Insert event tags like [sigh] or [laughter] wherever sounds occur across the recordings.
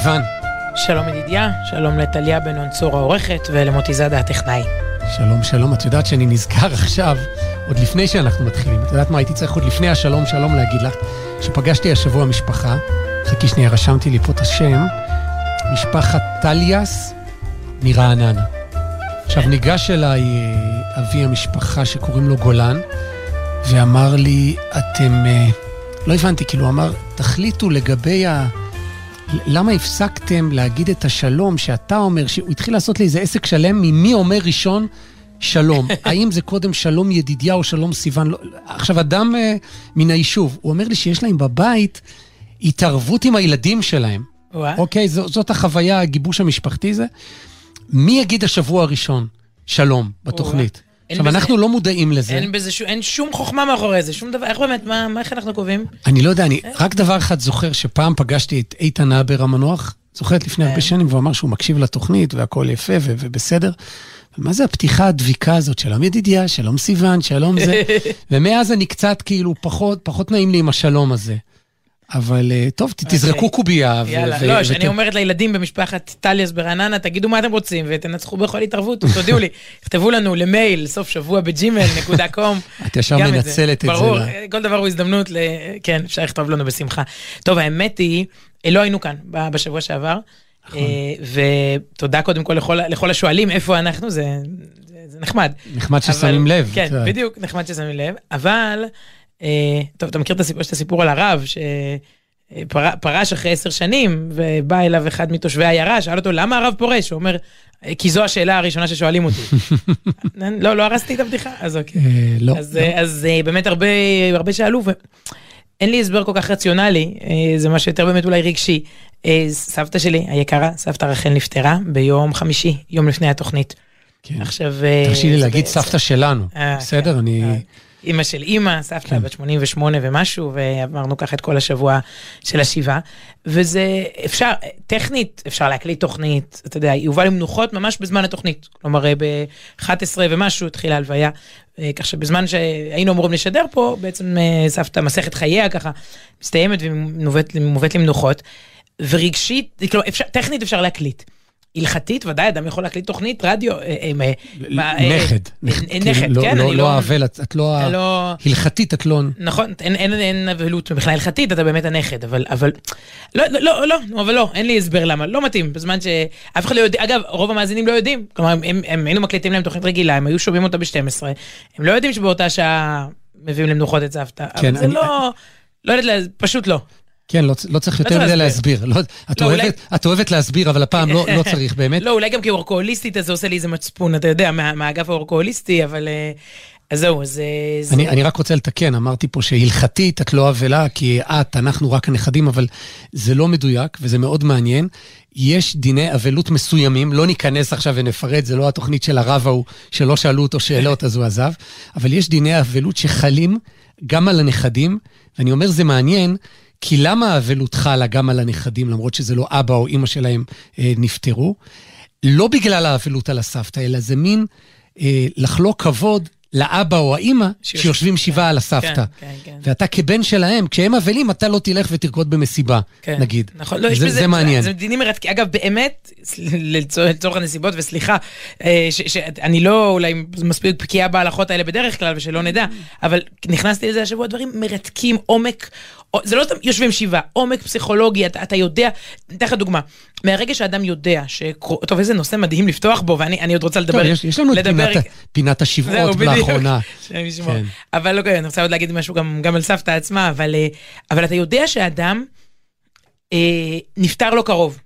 סיוון. שלום ידידיה, שלום לטליה בן און צור העורכת ולמוטי זאדה הטכנאי. שלום, שלום. את יודעת שאני נזכר עכשיו, עוד לפני שאנחנו מתחילים, את יודעת מה הייתי צריך עוד לפני השלום, שלום להגיד לך, שפגשתי השבוע משפחה, חכי שנייה, רשמתי לי פה את השם, משפחת טליאס מרעננה. עכשיו, ניגש אליי אה, אבי המשפחה שקוראים לו גולן, ואמר לי, אתם... אה, לא הבנתי, כאילו, אמר, תחליטו לגבי ה... למה הפסקתם להגיד את השלום שאתה אומר, שהוא התחיל לעשות לי איזה עסק שלם ממי אומר ראשון שלום. [laughs] האם זה קודם שלום ידידיה או שלום סיוון? לא, עכשיו, אדם uh, מן היישוב, הוא אומר לי שיש להם בבית התערבות עם הילדים שלהם. אוקיי, ז, זאת החוויה, הגיבוש המשפחתי זה. מי יגיד השבוע הראשון שלום בתוכנית? עכשיו, בזה, אנחנו לא מודעים לזה. אין בזה שום, אין שום חוכמה מאחורי זה, שום דבר, איך באמת, מה, מה איך אנחנו קובעים? אני לא יודע, אני רק דבר אחד זוכר, שפעם פגשתי את איתן הבר המנוח, זוכרת לפני הרבה כן. שנים, והוא אמר שהוא מקשיב לתוכנית והכל יפה ובסדר. מה זה הפתיחה הדביקה הזאת? שלום ידידיה, שלום סיוון, שלום זה. [laughs] ומאז אני קצת כאילו פחות, פחות נעים לי עם השלום הזה. אבל אה, טוב, תזרקו אוקיי. קובייה. יאללה, לא, שאני אומרת לילדים במשפחת טליאס ברעננה, תגידו מה אתם רוצים ותנצחו בכל התערבות, [laughs] תודיעו לי, תכתבו לנו למייל, סוף שבוע בג'ימל, נקודה קום. [laughs] את ישר מנצלת את זה. ברור, כל דבר הוא הזדמנות, כן, אפשר לכתוב לנו בשמחה. טוב, האמת היא, לא היינו כאן בשבוע שעבר. נכון. אה, ותודה קודם כל לכל השואלים איפה אנחנו, זה נחמד. נחמד ששמים לב. כן, בדיוק, נחמד ששמים לב, אבל אה, טוב, אתה מכיר את הסיפור, את הסיפור על הרב, שפרש אחרי עשר שנים, ובא אליו אחד מתושבי העיירה, שאל אותו, למה הרב פורש? הוא אומר, כי זו השאלה הראשונה ששואלים אותי. [laughs] לא, לא הרסתי את הבדיחה? אז אוקיי. אה, לא. אז לא. באמת הרבה שאלו, ואין לי הסבר כל כך רציונלי, אה, זה משהו יותר באמת אולי רגשי. סבתא שלי היקרה, סבתא רחל נפטרה ביום חמישי, יום לפני התוכנית. כן. עכשיו... תרשי לי להגיד סבתא שלנו, בסדר? כן. אני... אימא של אימא, סבתא כן. בת 88 ומשהו, ועברנו ככה את כל השבוע של השבעה. וזה אפשר, טכנית, אפשר להקליט תוכנית, אתה יודע, היא הובאה למנוחות ממש בזמן התוכנית. כלומר, ב-11 ומשהו התחילה הלוויה, אה, כך שבזמן שהיינו אמורים לשדר פה, בעצם אה, סבתא מסכת חייה ככה מסתיימת ומובאת למנוחות. ורגשית, כלומר, אפשר, טכנית אפשר להקליט. הלכתית, ודאי, אדם יכול להקליט תוכנית רדיו. אה, אה, אה, נכד. נכד, לא, כן, לא, אני לא... לא האבל, את לא... הלכתית, את לא... נכון, אין אבלות בכלל הלכתית, אתה באמת הנכד, אבל... לא, לא, לא, אבל לא, אין לי הסבר למה, לא מתאים, בזמן שאף אחד לא יודע, אגב, רוב המאזינים לא יודעים, כלומר, הם היינו מקליטים להם תוכנית רגילה, הם היו שומעים אותה ב-12, הם לא יודעים שבאותה שעה מביאים למנוחות את סבתא, אבל כן, זה לא... לא יודעת, פשוט לא. כן, לא, לא צריך יותר מדי להסביר. לא, את, לא, אוהבת, אולי... את אוהבת להסביר, אבל הפעם לא, לא צריך [laughs] באמת. לא, אולי גם כאורקואליסטית, אז זה עושה לי איזה מצפון, אתה יודע, מה, מהאגף האורקואליסטי, אבל... אה, אז זהו, אז... אה, אני, זה... אני רק רוצה לתקן, אמרתי פה שהלכתית את לא אבלה, כי את, אנחנו רק הנכדים, אבל זה לא מדויק, וזה מאוד מעניין. יש דיני אבלות מסוימים, לא ניכנס עכשיו ונפרט, זה לא התוכנית של הרב ההוא, שלא שאלו אותו שאלות, אז הוא עזב, אבל יש דיני אבלות שחלים גם על הנכדים, ואני אומר, זה מעניין, כי למה האבלות חלה גם על הנכדים, למרות שזה לא אבא או אימא שלהם אה, נפטרו? לא בגלל האבלות על הסבתא, אלא זה מין אה, לחלוק כבוד לאבא או האימא שיושבים שבעה כן, על הסבתא. כן, כן, כן. ואתה כבן שלהם, כשהם אבלים, אתה לא תלך ותרקוד במסיבה, כן. נגיד. נכון, לא, זה, בזה, זה מעניין. זה דינים מרתקים. אגב, באמת, לצורך הנסיבות, וסליחה, אה, שאני לא אולי מספיק בקיאה בהלכות האלה בדרך כלל, ושלא נדע, אבל נכנסתי לזה השבוע, דברים מרתקים, עומק, זה לא סתם יושבים שבעה, עומק פסיכולוגי, אתה, אתה יודע, אתן לך דוגמה, מהרגע שאדם יודע ש... טוב, איזה נושא מדהים לפתוח בו, ואני עוד רוצה לדבר... טוב, יש, יש לנו לדבר... את פינת, פינת השבעות לאחרונה. [laughs] כן. אבל לא, אני רוצה עוד להגיד משהו גם, גם על סבתא עצמה, אבל, אה, אבל אתה יודע שאדם אה, נפטר לו קרוב,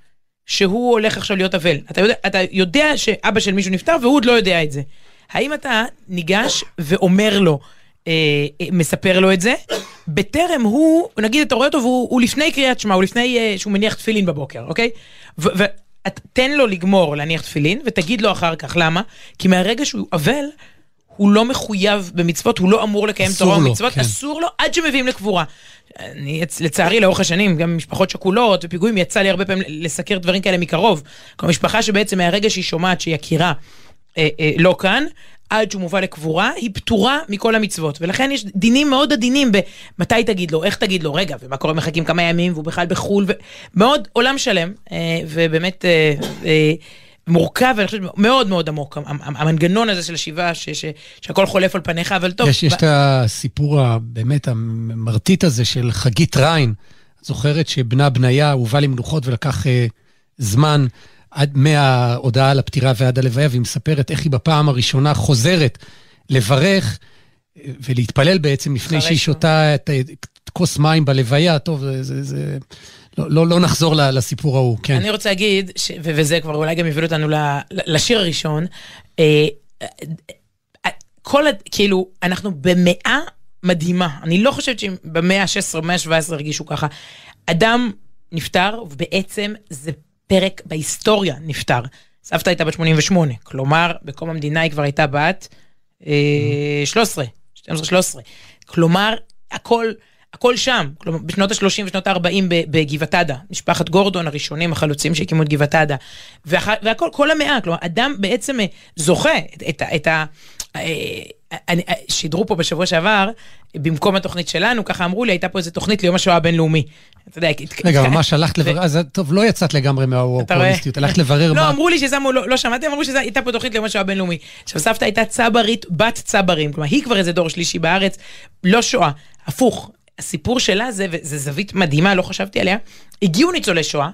שהוא הולך עכשיו להיות אבל. אתה יודע, אתה יודע שאבא של מישהו נפטר והוא עוד לא יודע את זה. האם אתה ניגש ואומר לו, אה, אה, מספר לו את זה, בטרם הוא, נגיד אתה רואה אותו והוא לפני קריאת שמע, הוא לפני אה, שהוא מניח תפילין בבוקר, אוקיי? ותן לו לגמור להניח תפילין ותגיד לו אחר כך, למה? כי מהרגע שהוא אבל, הוא לא מחויב במצוות, הוא לא אמור לקיים תורה ומצוות, כן. אסור לו עד שמביאים לקבורה. אני, לצערי, לאורך השנים, גם משפחות שכולות ופיגועים, יצא לי הרבה פעמים לסקר דברים כאלה מקרוב. כלומר, משפחה שבעצם מהרגע שהיא שומעת שיקירה אה, אה, לא כאן, עד שהוא מובא לקבורה, היא פטורה מכל המצוות. ולכן יש דינים מאוד עדינים במתי תגיד לו, איך תגיד לו, רגע, ומה קורה, מחכים כמה ימים, והוא בכלל בחו"ל, ומאוד עולם שלם, אה, ובאמת אה, אה, מורכב, ואני חושבת מאוד מאוד עמוק, המנגנון הזה של השיבה, ש, ש, שהכל חולף על פניך, אבל טוב. יש, ב... יש את הסיפור הבאמת המרטיט הזה של חגית ריין. זוכרת שבנה בניה הובא למנוחות ולקח זמן עד מההודעה על הפטירה ועד הלוויה, והיא מספרת איך היא בפעם הראשונה חוזרת לברך ולהתפלל בעצם לפני שהיא שותה את, את כוס מים בלוויה. טוב, זה... זה, זה לא, לא, לא נחזור לסיפור ההוא, כן. אני רוצה להגיד, ש, וזה כבר אולי גם יוביל אותנו לשיר הראשון, אה, אה, כל, כאילו, אנחנו במאה מדהימה. אני לא חושבת שבמאה ה-16 או במאה ה-17 הרגישו ככה. אדם נפטר, ובעצם זה פרק בהיסטוריה נפטר. סבתא הייתה בת 88, כלומר, בקום המדינה היא כבר הייתה בת אה, 13, 12-13. כלומר, הכל... הכל שם, כלומר בשנות ה-30 ושנות ה-40 בגבעת עדה, משפחת גורדון הראשונים החלוצים שהקימו את גבעת עדה, והכל, כל המאה, כלומר אדם בעצם אה, זוכה את, את, את ה... אה, אה, שידרו פה בשבוע שעבר, במקום התוכנית שלנו, ככה אמרו לי, הייתה פה איזה תוכנית ליום השואה הבינלאומי. אתה יודע, רגע, ממש הלכת לברר, אז טוב, לא יצאת לגמרי מהוורקוליסטיות, הלכת לברר מה... לא, אמרו לי ששמו, לא, לא שמעתי, אמרו שהייתה פה תוכנית ליום השואה הבינלאומי. עכשיו, סבתא הייתה צברית, בת צברים, כלומר, היא כבר איזה דור שלישי בארץ, לא שואה, הפוך. הסיפור שלה זה, וזו זווית מדהימה, לא חשבתי עליה, הגיעו ניצולי שואה,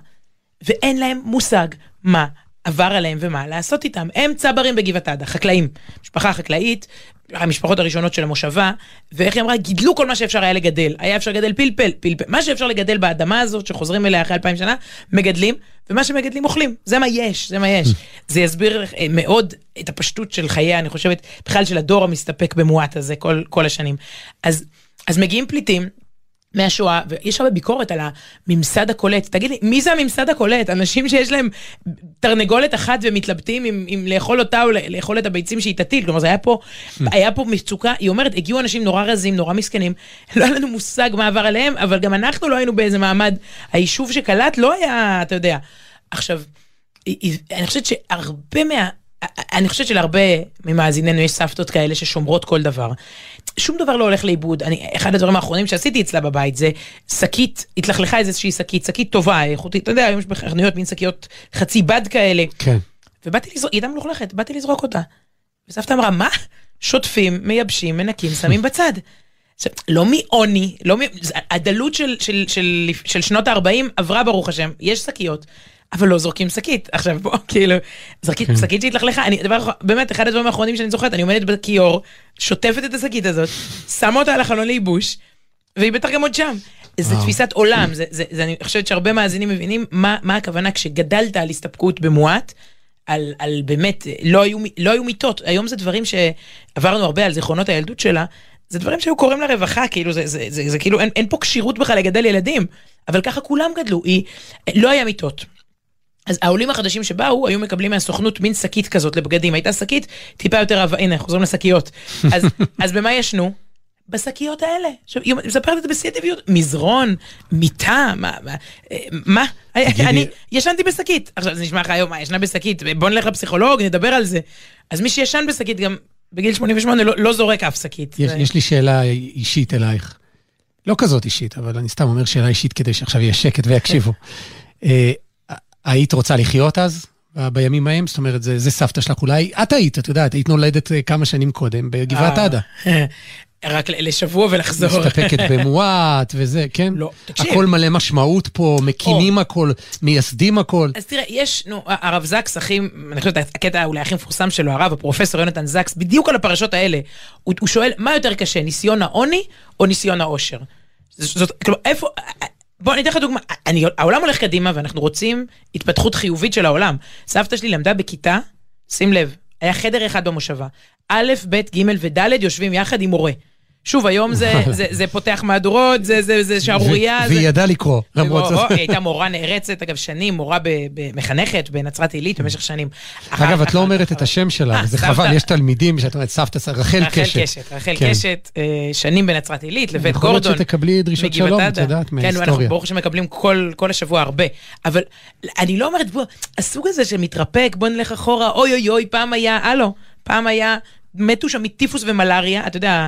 ואין להם מושג מה עבר עליהם ומה לעשות איתם. הם צברים בגבעת עדה, חקלאים. משפחה חקלאית, המשפחות הראשונות של המושבה, ואיך היא אמרה, גידלו כל מה שאפשר היה לגדל. היה אפשר לגדל פלפל, פלפל. מה שאפשר לגדל באדמה הזאת, שחוזרים אליה אחרי אלפיים שנה, מגדלים, ומה שמגדלים אוכלים. זה מה יש, זה מה יש. [laughs] זה יסביר אה, מאוד את הפשטות של חייה, אני חושבת, בכלל של הדור המסתפק במועט הזה כל, כל השנים. אז, אז מגיעים פליטים, מהשואה, ויש הרבה ביקורת על הממסד הקולט. תגיד לי, מי זה הממסד הקולט? אנשים שיש להם תרנגולת אחת ומתלבטים אם, אם לאכול אותה או לאכול את הביצים שהיא תטיל. כלומר, זה היה פה, היה פה מצוקה, היא אומרת, הגיעו אנשים נורא רזים, נורא מסכנים, לא היה לנו מושג מה עבר עליהם, אבל גם אנחנו לא היינו באיזה מעמד, היישוב שקלט לא היה, אתה יודע. עכשיו, אני חושבת שהרבה מה... אני חושבת שלהרבה ממאזיננו יש סבתות כאלה ששומרות כל דבר. שום דבר לא הולך לאיבוד. אני, אחד הדברים האחרונים שעשיתי אצלה בבית זה שקית, התלכלכה איזושהי שקית, שקית טובה, איכותית, אתה יודע, היום יש בחנויות מין שקיות חצי בד כאלה. כן. ובאתי לזרוק, היא הייתה מלוכלכת, באתי לזרוק אותה. וסבתא אמרה, מה? שוטפים, מייבשים, מנקים, שמים בצד. עכשיו, לא מעוני, לא מ... הדלות של, של, של, של שנות ה-40 עברה ברוך השם, יש שקיות. אבל לא זורקים שקית. עכשיו בוא, [laughs] כאילו, זרקית, כן. שקית שהתלכלכה, אני, דבר, באמת, אחד הדברים האחרונים שאני זוכרת, אני עומדת בכיור, שוטפת את השקית הזאת, שמה אותה על החלון לייבוש, והיא בטח גם עוד שם. זה תפיסת עולם, זה, זה, זה, אני חושבת שהרבה מאזינים מבינים מה, מה הכוונה כשגדלת על הסתפקות במועט, על, על באמת, לא היו, לא היו מיטות, היום זה דברים שעברנו הרבה על זיכרונות הילדות שלה, זה דברים שהיו קוראים לרווחה, כאילו זה, זה, זה, זה, זה כאילו אין, אין פה כשירות בכלל לגדל ילדים, אבל ככה כולם גדלו, היא, לא היה מיטות. אז העולים החדשים שבאו היו מקבלים מהסוכנות מין שקית כזאת לבגדים, הייתה שקית טיפה יותר עבה, הנה חוזרים לשקיות. אז, [laughs] אז במה ישנו? בשקיות האלה. עכשיו, היא מספרת את זה בשיא הטבעיות, מזרון, מיטה, מה, מה, מה? אני ישנתי בשקית. עכשיו זה נשמע לך היום, מה, ישנה בשקית, בוא נלך לפסיכולוג, נדבר על זה. אז מי שישן בשקית גם בגיל 88 לא, לא זורק אף שקית. יש, זה... יש לי שאלה אישית אלייך. לא כזאת אישית, אבל אני סתם אומר שאלה אישית כדי שעכשיו יהיה שקט ויקשיבו. [laughs] היית רוצה לחיות אז? בימים ההם? זאת אומרת, זה, זה סבתא שלך אולי. את היית, את יודעת, היית נולדת אה, כמה שנים קודם בגבעת אה, עדה. [laughs] רק לשבוע ולחזור. מסתפקת [laughs] במועט וזה, כן? לא, תקשיב. הכל מלא משמעות פה, מקימים הכל, מייסדים הכל. אז תראה, יש, נו, הרב זקס, הכי, אני חושבת, הקטע אולי הכי מפורסם שלו, הרב, הפרופסור יונתן זקס, בדיוק על הפרשות האלה, הוא, הוא שואל, מה יותר קשה, ניסיון העוני או ניסיון העושר? זאת, כלומר, איפה, בוא אני אתן לך דוגמה, אני, העולם הולך קדימה ואנחנו רוצים התפתחות חיובית של העולם. סבתא שלי למדה בכיתה, שים לב, היה חדר אחד במושבה. א', ב', ג' וד' יושבים יחד עם מורה. שוב, היום זה, [laughs] זה, זה פותח מהדורות, זה, זה, זה שערורייה. והיא ידעה לקרוא, למרות זאת. היא הייתה מורה נערצת, אגב, שנים, מורה מחנכת בנצרת עילית במשך שנים. אגב, את לא אומרת את השם שלה, אה, זה חבל, יש תלמידים שאת אומרת, סבתא, רחל קשת. רחל קשת, רחל כן. קשת, אה, שנים בנצרת עילית, לבית גורדון. יכול להיות שתקבלי דרישות שלום, את יודעת, מההיסטוריה. כן, אנחנו ברוך השם מקבלים כל השבוע הרבה. אבל אני לא אומרת, הסוג הזה שמתרפק, בוא נלך אחורה, אוי אוי אוי, פעם היה, הלו, פעם היה מתו שם מטיפוס ומלאריה, אתה יודע,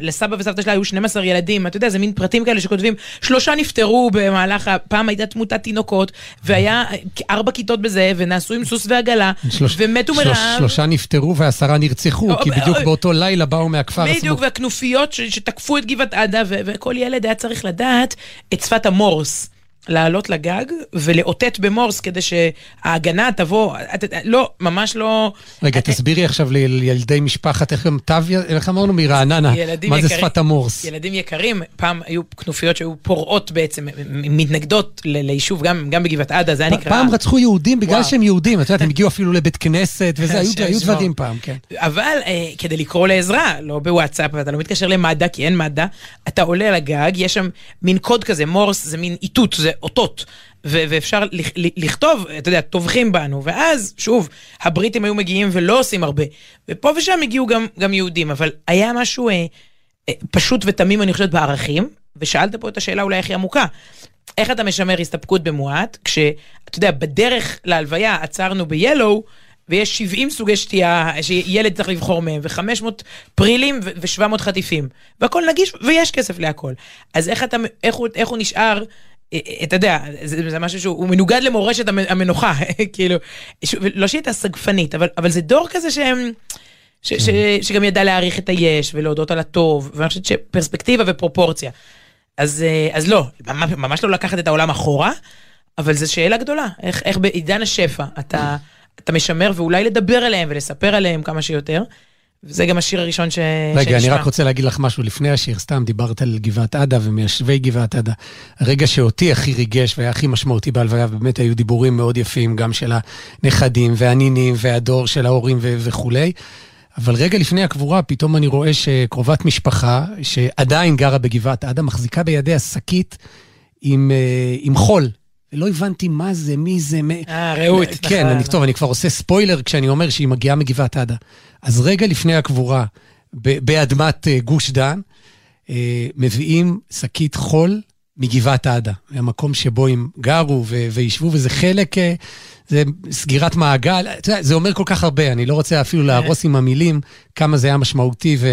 לסבא וסבתא שלה היו 12 ילדים, אתה יודע, זה מין פרטים כאלה שכותבים, שלושה נפטרו במהלך, פעם הייתה תמותת תינוקות, והיה ארבע כיתות בזה, ונעשו עם סוס ועגלה, שלוש, ומתו שלוש, מרעב. שלושה נפטרו ועשרה נרצחו, או, כי בדיוק או, באותו לילה באו מהכפר הסמוך. בדיוק, והכנופיות שתקפו את גבעת עדה, וכל ילד היה צריך לדעת את שפת המורס. לעלות לגג ולאותת במורס כדי שההגנה תבוא, את, לא, ממש לא... רגע, את, תסבירי עכשיו לילדי משפחת, איך גם תו, איך אמרנו מרעננה, מה זה שפת המורס? ילדים יקרים, פעם היו כנופיות שהיו פורעות בעצם, מתנגדות ליישוב, גם, גם בגבעת עדה, זה היה נקרא... פעם רצחו יהודים בגלל וואו. שהם יהודים, את יודעת, הם [laughs] הגיעו אפילו לבית כנסת, וזה, היו, היו דברים פעם, כן. אבל אה, כדי לקרוא לעזרה, לא בוואטסאפ, אתה לא מתקשר למד"א, כי אין מד"א, אתה עולה לגג, יש שם מין קוד כזה, מורס זה מין איתות, זה אותות, ו- ואפשר לכתוב, אתה יודע, טובחים בנו, ואז, שוב, הבריטים היו מגיעים ולא עושים הרבה, ופה ושם הגיעו גם, גם יהודים, אבל היה משהו אה, אה, פשוט ותמים, אני חושבת, בערכים, ושאלת פה את השאלה אולי הכי עמוקה. איך אתה משמר הסתפקות במועט, כשאתה יודע, בדרך להלוויה עצרנו ב-Yellow, ויש 70 סוגי שתייה שילד צריך לבחור מהם, ו-500 פרילים ו-700 חטיפים, והכל נגיש, ויש כסף להכל. אז איך, אתה, איך, הוא, איך הוא נשאר אתה יודע, זה, זה משהו שהוא מנוגד למורשת המנוחה, [laughs] כאילו, לא שהיא הייתה סגפנית, אבל, אבל זה דור כזה שהם, ש, ש. שגם ידע להעריך את היש ולהודות על הטוב, ואני חושבת שפרספקטיבה ופרופורציה. אז, אה, אז לא, ממש לא לקחת את העולם אחורה, אבל זו שאלה גדולה, איך, איך בעידן השפע אתה, אתה משמר ואולי לדבר עליהם ולספר עליהם כמה שיותר. וזה גם השיר הראשון ש... רגע, שנשמע. אני רק רוצה להגיד לך משהו לפני השיר, סתם דיברת על גבעת עדה ומיישבי גבעת עדה. הרגע שאותי הכי ריגש והיה הכי משמעותי בהלוויה, ובאמת היו דיבורים מאוד יפים, גם של הנכדים והנינים והדור של ההורים ו- וכולי. אבל רגע לפני הקבורה, פתאום אני רואה שקרובת משפחה, שעדיין גרה בגבעת עדה, מחזיקה בידיה שקית עם, אה, עם חול, ולא הבנתי מה זה, מי זה. אה, רעות. כן, אני, טוב, אני כבר עושה ספוילר כשאני אומר שהיא מגיעה מגבעת עדה. אז רגע לפני הקבורה, באדמת אה, גוש דן, אה, מביאים שקית חול מגבעת עדה, המקום שבו הם גרו וישבו, וזה חלק, אה, זה סגירת מעגל, זה אומר כל כך הרבה, אני לא רוצה אפילו להרוס עם המילים כמה זה היה משמעותי ו,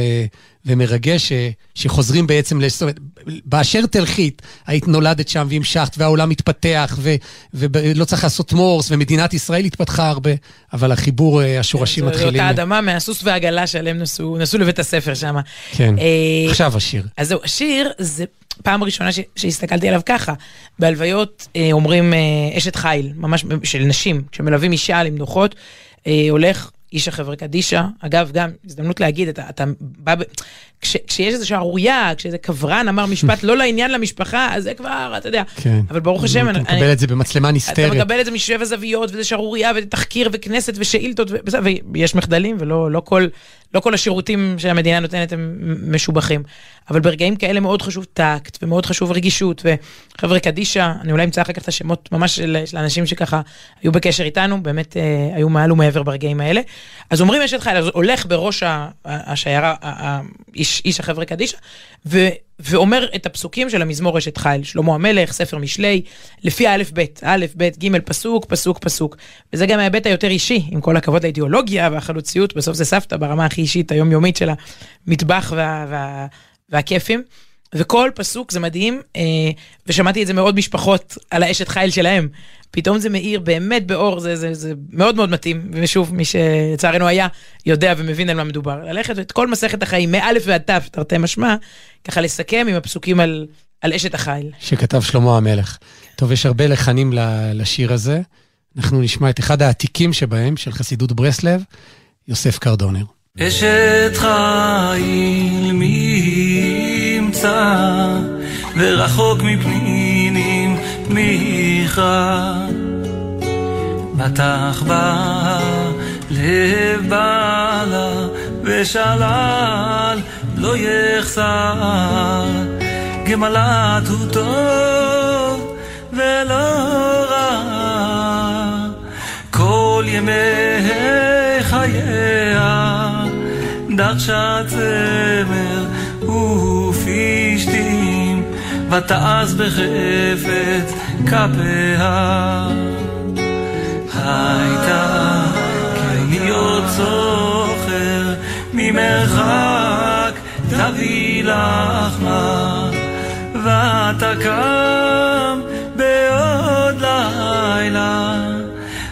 ומרגש, ש, שחוזרים בעצם, זאת אומרת, באשר תלכית, היית נולדת שם והמשכת, והעולם התפתח, ו, ולא צריך לעשות מורס, ומדינת ישראל התפתחה הרבה, אבל החיבור, השורשים מתחילים. זאת אותה אדמה מהסוס והעגלה שעליהם נסעו, נסעו לבית הספר שם. כן, עכשיו השיר. אז זהו, השיר זה... פעם ראשונה ש, שהסתכלתי עליו ככה. בהלוויות אה, אומרים אה, אשת חיל, ממש של נשים, כשמלווים אישה למנוחות, אה, הולך איש החברה קדישא. אגב, גם הזדמנות להגיד, אתה, אתה בא, ב... כש, כשיש איזו שערורייה, כשאיזה קברן אמר משפט לא לעניין למשפחה, אז זה כבר, אתה יודע. כן. אבל ברוך השם, אתה מקבל את זה במצלמה נסתרת. אתה מקבל את זה משבע זוויות, וזה שערורייה, ותחקיר, וכנסת, ושאילתות, ויש מחדלים, ולא לא כל, לא כל השירותים שהמדינה נותנת הם משובחים. אבל ברגעים כאלה מאוד חשוב טקט, ומאוד חשוב רגישות, וחבר'ה קדישא, אני אולי אמצא אחר כך את השמות ממש של, של האנשים שככה היו בקשר איתנו, באמת אה, היו מעל ומעבר ברגעים האלה. אז אומרים אשת חיל, אז הולך בראש השיירה, איש, איש החבר'ה קדישא, ו, ואומר את הפסוקים של המזמור אשת חיל, שלמה המלך, ספר משלי, לפי האלף בית, א', ב', ג', פסוק, פסוק, פסוק. וזה גם ההיבט היותר אישי, עם כל הכבוד לאידיאולוגיה והחלוציות, בסוף זה סבתא ברמה הכי אישית, היומיומית של המטבח וה, וה, והכיפים. וכל פסוק זה מדהים, אה, ושמעתי את זה מעוד משפחות על האשת חיל שלהם. פתאום זה מאיר באמת באור, זה, זה, זה מאוד מאוד מתאים, ושוב, מי שלצערנו היה, יודע ומבין על מה מדובר. ללכת את כל מסכת החיים, מא' ועד ת', תרתי משמע, ככה לסכם עם הפסוקים על, על אשת החיל. שכתב שלמה המלך. טוב, יש הרבה לחנים לשיר הזה. אנחנו נשמע את אחד העתיקים שבהם, של חסידות ברסלב, יוסף קרדונר. אשת חיל מי ימצא, ורחוק מפנינים תמיכה. בטח בה לב בעלה, ושלל לא יחסר. גמלת הוא טוב ולא רע, כל ימי חייה. דרשה צמר ופשתים, ותעש בחפץ כפיה. הייתה כלהיות סוחר ממרחק תביא לך מה, ואתה קם בעוד לילה,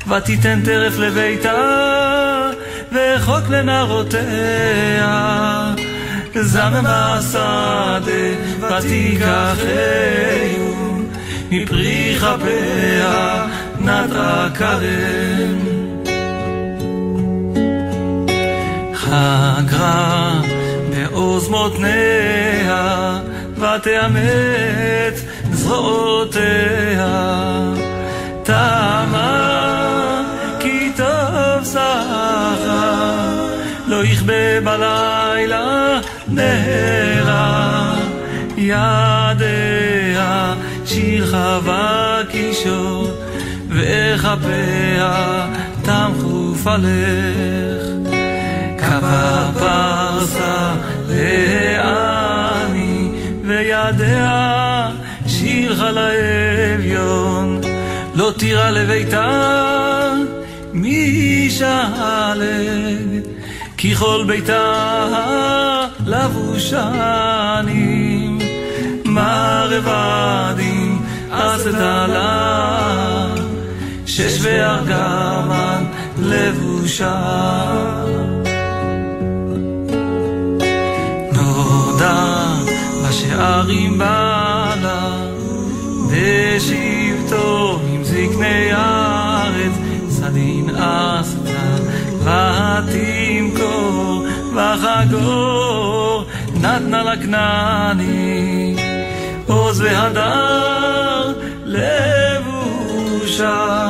ותיתן טרף לביתה, וחוק לנערותיה. זמם בשדה, ותיקחהו, מפרי כפיה נטעה כרם. חגרה בעוז מותניה, ותאמץ זרועותיה. תמה כי טוב שכר, לא יכבה בלילה נהרה. ידיה שיר חווה קישור, וכפיה תמכו פלך. קבע פרסה לעני, וידיה שילחה לאביון, לא תירא לביתה משלג, כי כל ביתה לבושנים, מרבדים עשתה לה, שש וארגמן לבושה. נודע בשערים בעלה, בשבטו עם זקני הארץ, סדין עשתה, ותמכור, וחגור, נתנה לכנעני, עוז והדר לבושה,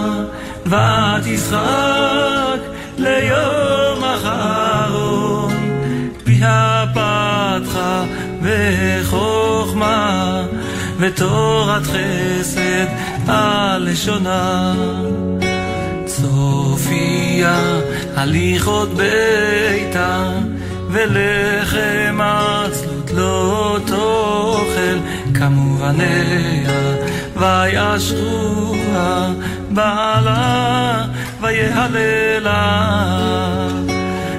ותשחק ליום אחרון, פיה פתחה וחוכמה, ותורת חסד על לשונה. צופיה הליכות ביתה, ולחם עצלות לא תאכל, כמובניה, ויאשרוה בעלה, ויהללה.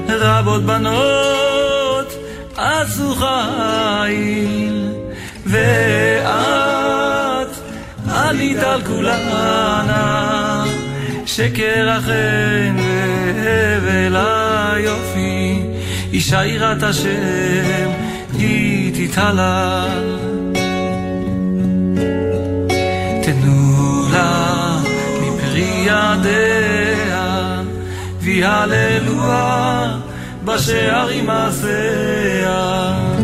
רבות בנות עשו חיל, ואת עלית על כולנה, שקר החן היופי, אישה יראת השם, היא תתהלל. תנו לה מפרי ידיה, ויהללוה בשערים מעשיה.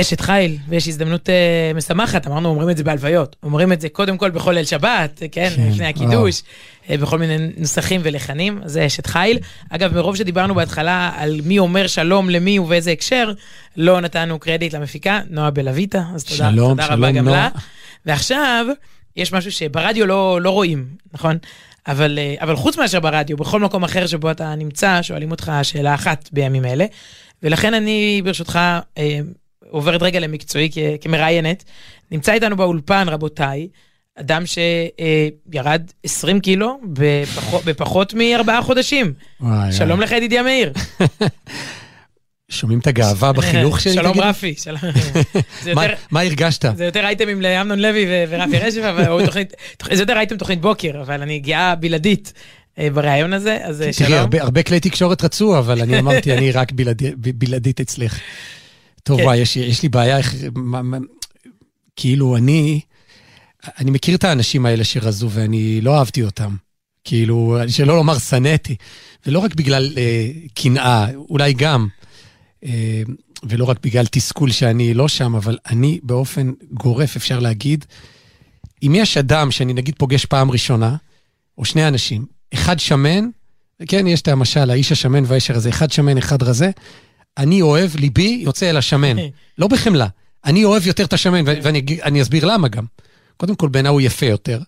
אשת חיל, ויש הזדמנות אה, משמחת, אמרנו, אומרים את זה בהלוויות. אומרים את זה קודם כל בכל ליל שבת, כן, כן, לפני הקידוש, אה, בכל מיני נוסחים ולחנים, זה אשת חיל. אגב, מרוב שדיברנו בהתחלה על מי אומר שלום למי ובאיזה הקשר, לא נתנו קרדיט למפיקה, נועה בלויטה, אז תודה, שלום, תודה שלום, רבה גם. לה. ועכשיו, יש משהו שברדיו לא, לא רואים, נכון? אבל, אה, אבל חוץ מאשר ברדיו, בכל מקום אחר שבו אתה נמצא, שואלים אותך שאלה אחת בימים אלה. ולכן אני, ברשותך, אה, עוברת רגע למקצועי כ- כמראיינת. נמצא איתנו באולפן, רבותיי, אדם שירד 20 קילו בפחות, [laughs] בפחות מארבעה חודשים. וואי, שלום וואי. לך, ידידיה מאיר. [laughs] שומעים את הגאווה בחיוך שלי? שלום? רפי. שלום. [laughs] מה- הרגשת? זה יותר אייטמים לאמנון לוי ורפי רשף, זה יותר אייטם תוכנית בוקר, אבל אני גאה בלעדית אה, בראיון הזה, אז אה, תראי, שלום. הרבה- הרבה כלי תקשורת רצו, אבל אני אמרתי, אני רק בלעדית אצלך. טוב, כן. וואי, יש- יש לי בעיה, מה- מה- כאילו, אני, אני מכיר את האנשים האלה שרזו, ואני לא אהבתי אותם. כאילו, שלא לומר שנאתי. ולא רק בגלל אה, קנאה, אולי גם, אה, ולא רק בגלל תסכול שאני לא שם, אבל אני באופן גורף, אפשר להגיד, אם יש אדם שאני נגיד פוגש פעם ראשונה, או שני אנשים, אחד שמן, כן, יש את המשל, האיש השמן והאיש הרזה, אחד שמן, אחד רזה, אני אוהב, ליבי יוצא אל השמן, [laughs] לא בחמלה. אני אוהב יותר את השמן, ואני אסביר למה גם. קודם כל, בעיניי הוא יפה יותר,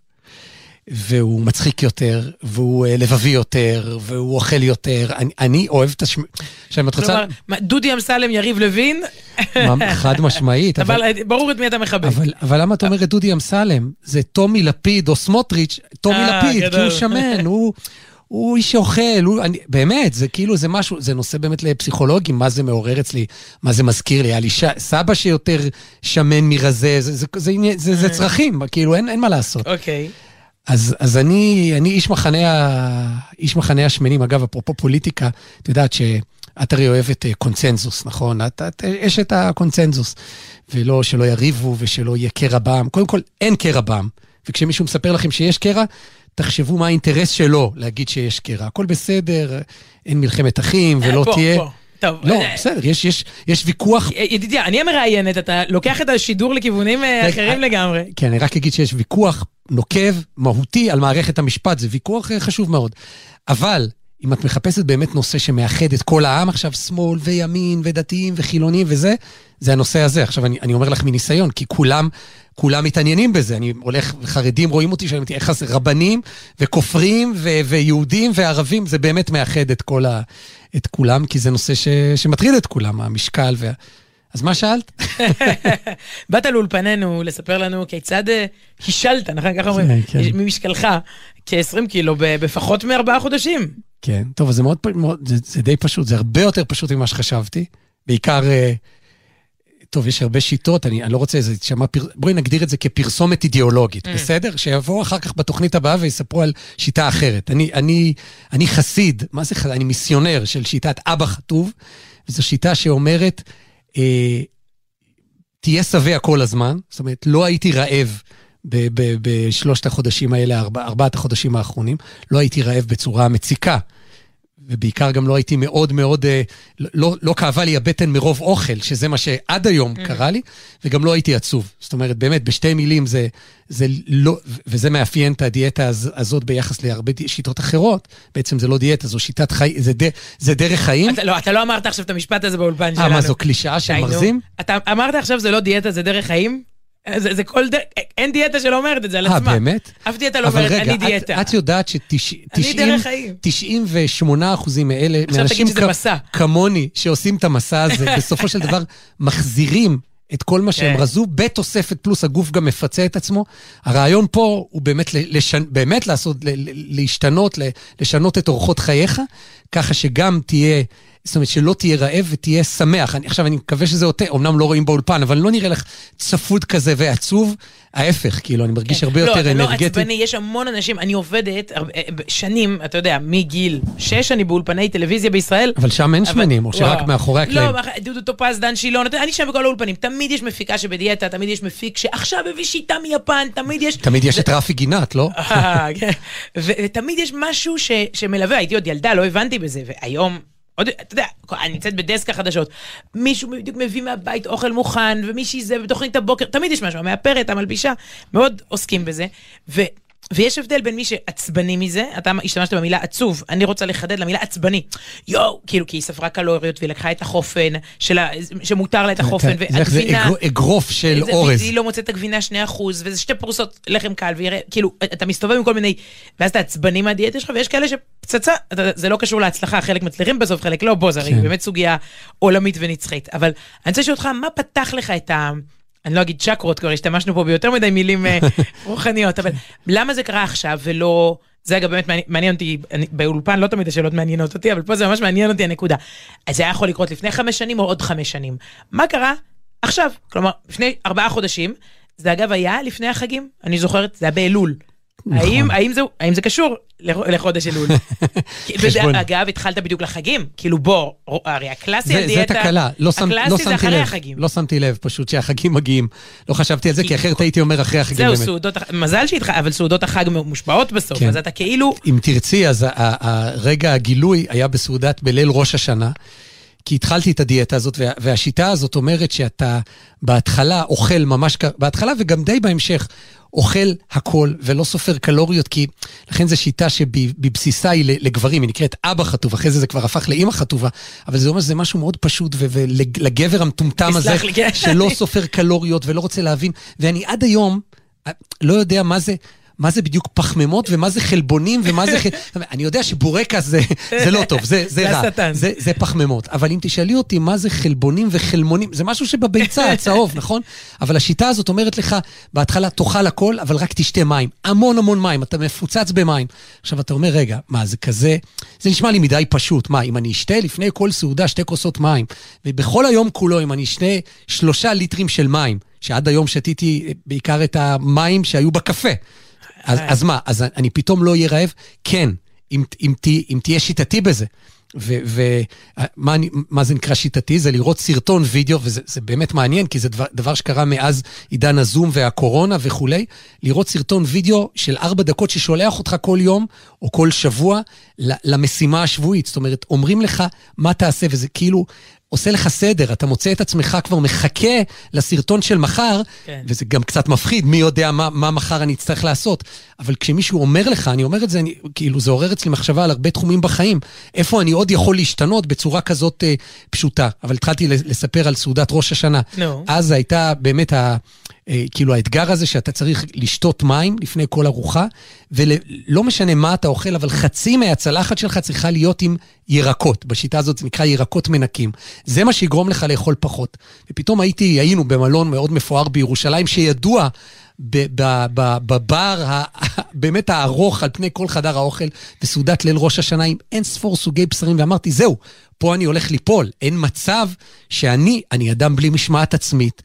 והוא מצחיק יותר, והוא אה, לבבי יותר, והוא אוכל יותר. אני, אני אוהב את השמן. עכשיו, אם את רוצה... כלומר, דודי אמסלם, יריב לוין, חד משמעית, [laughs] אבל... אבל ברור את מי אתה מחבק. אבל, אבל למה אתה אומר את דודי אמסלם? זה טומי לפיד או סמוטריץ', טומי אה, לפיד, כי. הוא שמן, הוא, הוא איש שאוכל, הוא, אני, באמת, זה כאילו, זה משהו, זה נושא באמת לפסיכולוגים, מה זה מעורר אצלי, מה זה מזכיר לי. היה לי ש... סבא שיותר שמן מרזה, זה, זה, זה, זה, זה, זה צרכים, כאילו, אין, אין מה לעשות. אוקיי. אז, אז אני, אני איש מחנה, ה- איש מחנה השמנים. אגב, אפרופו פוליטיקה, את יודעת שאת הרי אוהבת אה, קונצנזוס, נכון? את, את אשת הקונצנזוס. ולא, שלא יריבו ושלא יהיה קרע בעם. קודם כל, אין קרע בעם. וכשמישהו מספר לכם שיש קרע, תחשבו מה האינטרס שלו להגיד שיש קרע. הכל בסדר, אין מלחמת אחים ולא בוא, תהיה... בוא. טוב, לא, אה, בסדר, יש, יש, יש ויכוח ידידיה, אני המראיינת, אתה לוקח את השידור לכיוונים אה, אחרים אה, לגמרי. כן, אני רק אגיד שיש ויכוח נוקב, מהותי, על מערכת המשפט, זה ויכוח אה, חשוב מאוד. אבל אם את מחפשת באמת נושא שמאחד את כל העם עכשיו, שמאל וימין ודתיים וחילונים וזה, זה הנושא הזה. עכשיו, אני, אני אומר לך מניסיון, כי כולם, כולם מתעניינים בזה. אני הולך, חרדים רואים אותי, שאני איך זה רבנים וכופרים ו- ויהודים וערבים, זה באמת מאחד את כל ה... את כולם, כי זה נושא ש- שמטריד את כולם, המשקל וה... אז מה שאלת? [laughs] באת לאולפנינו לספר לנו כיצד אה, הישלת, נכון? ככה אומרים, כן, כן. ממשקלך, כ-20 קילו בפחות מארבעה חודשים. כן, טוב, זה מאוד, מאוד זה, זה די פשוט, זה הרבה יותר פשוט ממה שחשבתי. בעיקר, אה, טוב, יש הרבה שיטות, אני, אני לא רוצה, זה יישמע, פר... בואי נגדיר את זה כפרסומת אידיאולוגית, Mm. בסדר? שיבואו אחר כך בתוכנית הבאה ויספרו על שיטה אחרת. אני, אני, אני חסיד, מה זה חסיד? אני מיסיונר של שיטת אבא חטוב, וזו שיטה שאומרת, אה, תהיה שבע כל הזמן, זאת אומרת, לא הייתי רעב. בשלושת החודשים האלה, ארבע, ארבעת החודשים האחרונים, לא הייתי רעב בצורה מציקה. ובעיקר גם לא הייתי מאוד מאוד, אה, לא, לא כאבה לי הבטן מרוב אוכל, שזה מה שעד היום Mm. קרה לי, וגם לא הייתי עצוב. זאת אומרת, באמת, בשתי מילים זה, זה לא, וזה מאפיין את הדיאטה הז- הזאת ביחס להרבה שיטות אחרות. בעצם זה לא דיאטה, זו שיטת חיים, זה, ד, זה דרך חיים. אתה לא, אתה לא אמרת עכשיו את המשפט הזה באולפן שלנו. אה, מה, זו קלישאה של די, נו. מרזים? אתה אמרת עכשיו זה לא דיאטה, זה דרך חיים? אה, זה, זה כל דרך, אין דיאטה שלא אומרת את זה על אה, עצמה. באמת? אף דיאטה לא אבל אומרת, רגע, אני דיאטה. את, את יודעת אני דרך חיים. ש-98 אחוזים מאלה, עכשיו מאנשים מסע. כמוני, שעושים את המסע הזה, [laughs] בסופו של דבר מחזירים את כל מה שהם כן. רזו, בתוספת פלוס הגוף גם מפצה את עצמו. הרעיון פה הוא באמת, לשנ... באמת לעשות, ל- להשתנות, לשנות את אורחות חייך, ככה שגם תהיה... זאת אומרת, שלא תהיה רעב ותהיה שמח. אני, עכשיו, אני מקווה שזה אותה, אמנם לא רואים באולפן, אבל לא נראה לך צפוד כזה ועצוב. ההפך, כאילו, אני מרגיש הרבה לא, יותר אתה לא אנרגטי. עצבני, יש המון אנשים, אני עובדת שנים, אתה יודע, מגיל 6 אני באולפני טלוויזיה בישראל. אבל שם אין אבל- שמנים, או שרק וואו. מאחורי הקלעים. לא, דודו טופז, דן שילון, אתה אני שם בכל האולפנים, תמיד יש מפיקה שבדיאטה, תמיד יש מפיק שעכשיו הביא שיטה מיפן, תמיד יש... תמיד יש את רפי גינת, לא? אה, כן. ותמיד יש משהו ש- שמלווה, הייתי עוד ילדה, לא הבנתי בזה, והיום... עוד, אתה יודע, אני נמצאת בדסק החדשות, מישהו בדיוק מביא מהבית אוכל מוכן, ומישהי זה בתוכנית הבוקר, תמיד יש משהו, המאפרת, המלבישה, מאוד עוסקים בזה. ו, ויש הבדל בין מי שעצבני מזה, אתה השתמשת במילה עצוב, אני רוצה לחדד למילה עצבני. יואו, כאילו, כי היא ספרה קלוריות והיא לקחה את החופן, שלה, שמותר לה את החופן, זה זה והגבינה... אגר- אגרוף של זה- אורז. והיא לא מוצאת את הגבינה 2% וזה שתי פרוסות לחם קל, ויראה, כאילו, אתה מסתובב עם כל מיני, ואז אתה עצבני מהדיאטה שלך, ויש כאלה שפצצה, אתה- זה לא קשור להצלחה, חלק מצליחים בסוף, חלק לא, בוא, זה הרי כן. באמת סוגיה עולמית ונצחית. אבל אני רוצה לשאול אותך, מה פתח לך את ה... אני לא אגיד צ'קרות, כבר השתמשנו פה ביותר מדי מילים אה, [laughs] רוחניות, אבל למה זה קרה עכשיו ולא... זה אגב באמת מעניין, מעניין אותי, אני, באולפן לא תמיד השאלות מעניינות אותי, אבל פה זה ממש מעניין אותי הנקודה. אז זה היה יכול לקרות לפני חמש שנים או עוד חמש שנים. מה קרה עכשיו? כלומר, לפני ארבעה חודשים, זה אגב היה לפני החגים, אני זוכרת, זה היה באלול. נכון. האם, האם, זה, האם זה קשור לח- לחודש אלול? [laughs] אגב, התחלת בדיוק לחגים, כאילו בוא, הרי הקלאסי על זה תקלה, לא, שם, לא הקלאסי זה שמתי אחרי לב, החגים. לא שמתי לב פשוט שהחגים מגיעים. לא חשבתי על זה, כי- אחרת הייתי אומר אחרי החגים זהו, באמת. סעודות, הח- מזל שהתח... אבל סעודות החג מושפעות בסוף, כן. אז אתה כאילו, אם תרצי, אז הרגע הגילוי היה בסעודת בליל ראש השנה, כי התחלתי את הדיאטה הזאת, וה- והשיטה הזאת אומרת שאתה בהתחלה אוכל ממש, כ- בהתחלה וגם די בהמשך, אוכל הכל ולא סופר קלוריות, כי לכן זו שיטה שבבסיסה היא לגברים, היא נקראת אבא חטוב, אחרי זה זה כבר הפך לאימא חטובה, אבל זה אומר שזה משהו מאוד פשוט, ולגבר המטומטם הזה, כן. שלא סופר קלוריות ולא רוצה להבין, ואני עד היום אה, לא יודע מה זה, מה זה בדיוק פחמימות ומה זה חלבונים ומה זה... ח- [laughs] אני יודע שבורקס זה, זה לא טוב, זה, זה רע. זה, זה פחמימות. אבל אם תשאלי אותי מה זה חלבונים וחלמונים, זה משהו שבביצה, [laughs] הצהוב, נכון? אבל השיטה הזאת אומרת לך, בהתחלה תאכל הכל, אבל רק תשתה מים. המון המון מים, אתה מפוצץ במים. עכשיו אתה אומר, רגע, מה, זה כזה... זה נשמע לי מדי פשוט. מה, אם אני אשתה לפני כל סעודה שתי כוסות מים, ובכל היום כולו, אם אני אשתה שלושה ליטרים של מים, שעד היום שתיתי אה, בעיקר את המים שהיו בקפה. אז, אז מה, אז אני פתאום לא אהיה רעב? כן, אם, אם, אם תהיה שיטתי בזה. ומה מה זה נקרא שיטתי? זה לראות סרטון וידאו, וזה זה באמת מעניין, כי זה דבר, דבר שקרה מאז עידן הזום והקורונה וכולי, לראות סרטון וידאו של ארבע דקות ששולח אותך כל יום או כל שבוע למשימה השבועית. זאת אומרת, אומרים לך מה תעשה, וזה כאילו... עושה לך סדר, אתה מוצא את עצמך כבר מחכה לסרטון של מחר, כן. וזה גם קצת מפחיד, מי יודע מה, מה מחר אני אצטרך לעשות. אבל כשמישהו אומר לך, אני אומר את זה, אני, כאילו זה עורר אצלי מחשבה על הרבה תחומים בחיים, איפה אני עוד יכול להשתנות בצורה כזאת אה, פשוטה. אבל התחלתי לספר על סעודת ראש השנה. No. אז הייתה באמת ה... אה, כאילו האתגר הזה שאתה צריך לשתות מים לפני כל ארוחה, ולא משנה מה אתה אוכל, אבל חצי מהצלחת שלך צריכה להיות עם ירקות. בשיטה הזאת זה נקרא ירקות מנקים. זה מה שיגרום לך לאכול פחות. ופתאום הייתי, היינו במלון מאוד מפואר בירושלים, שידוע בבר [laughs] באמת הארוך על פני כל חדר האוכל, בסעודת ליל ראש השנה עם אין ספור סוגי בשרים, ואמרתי, זהו, פה אני הולך ליפול. אין מצב שאני, אני אדם בלי משמעת עצמית,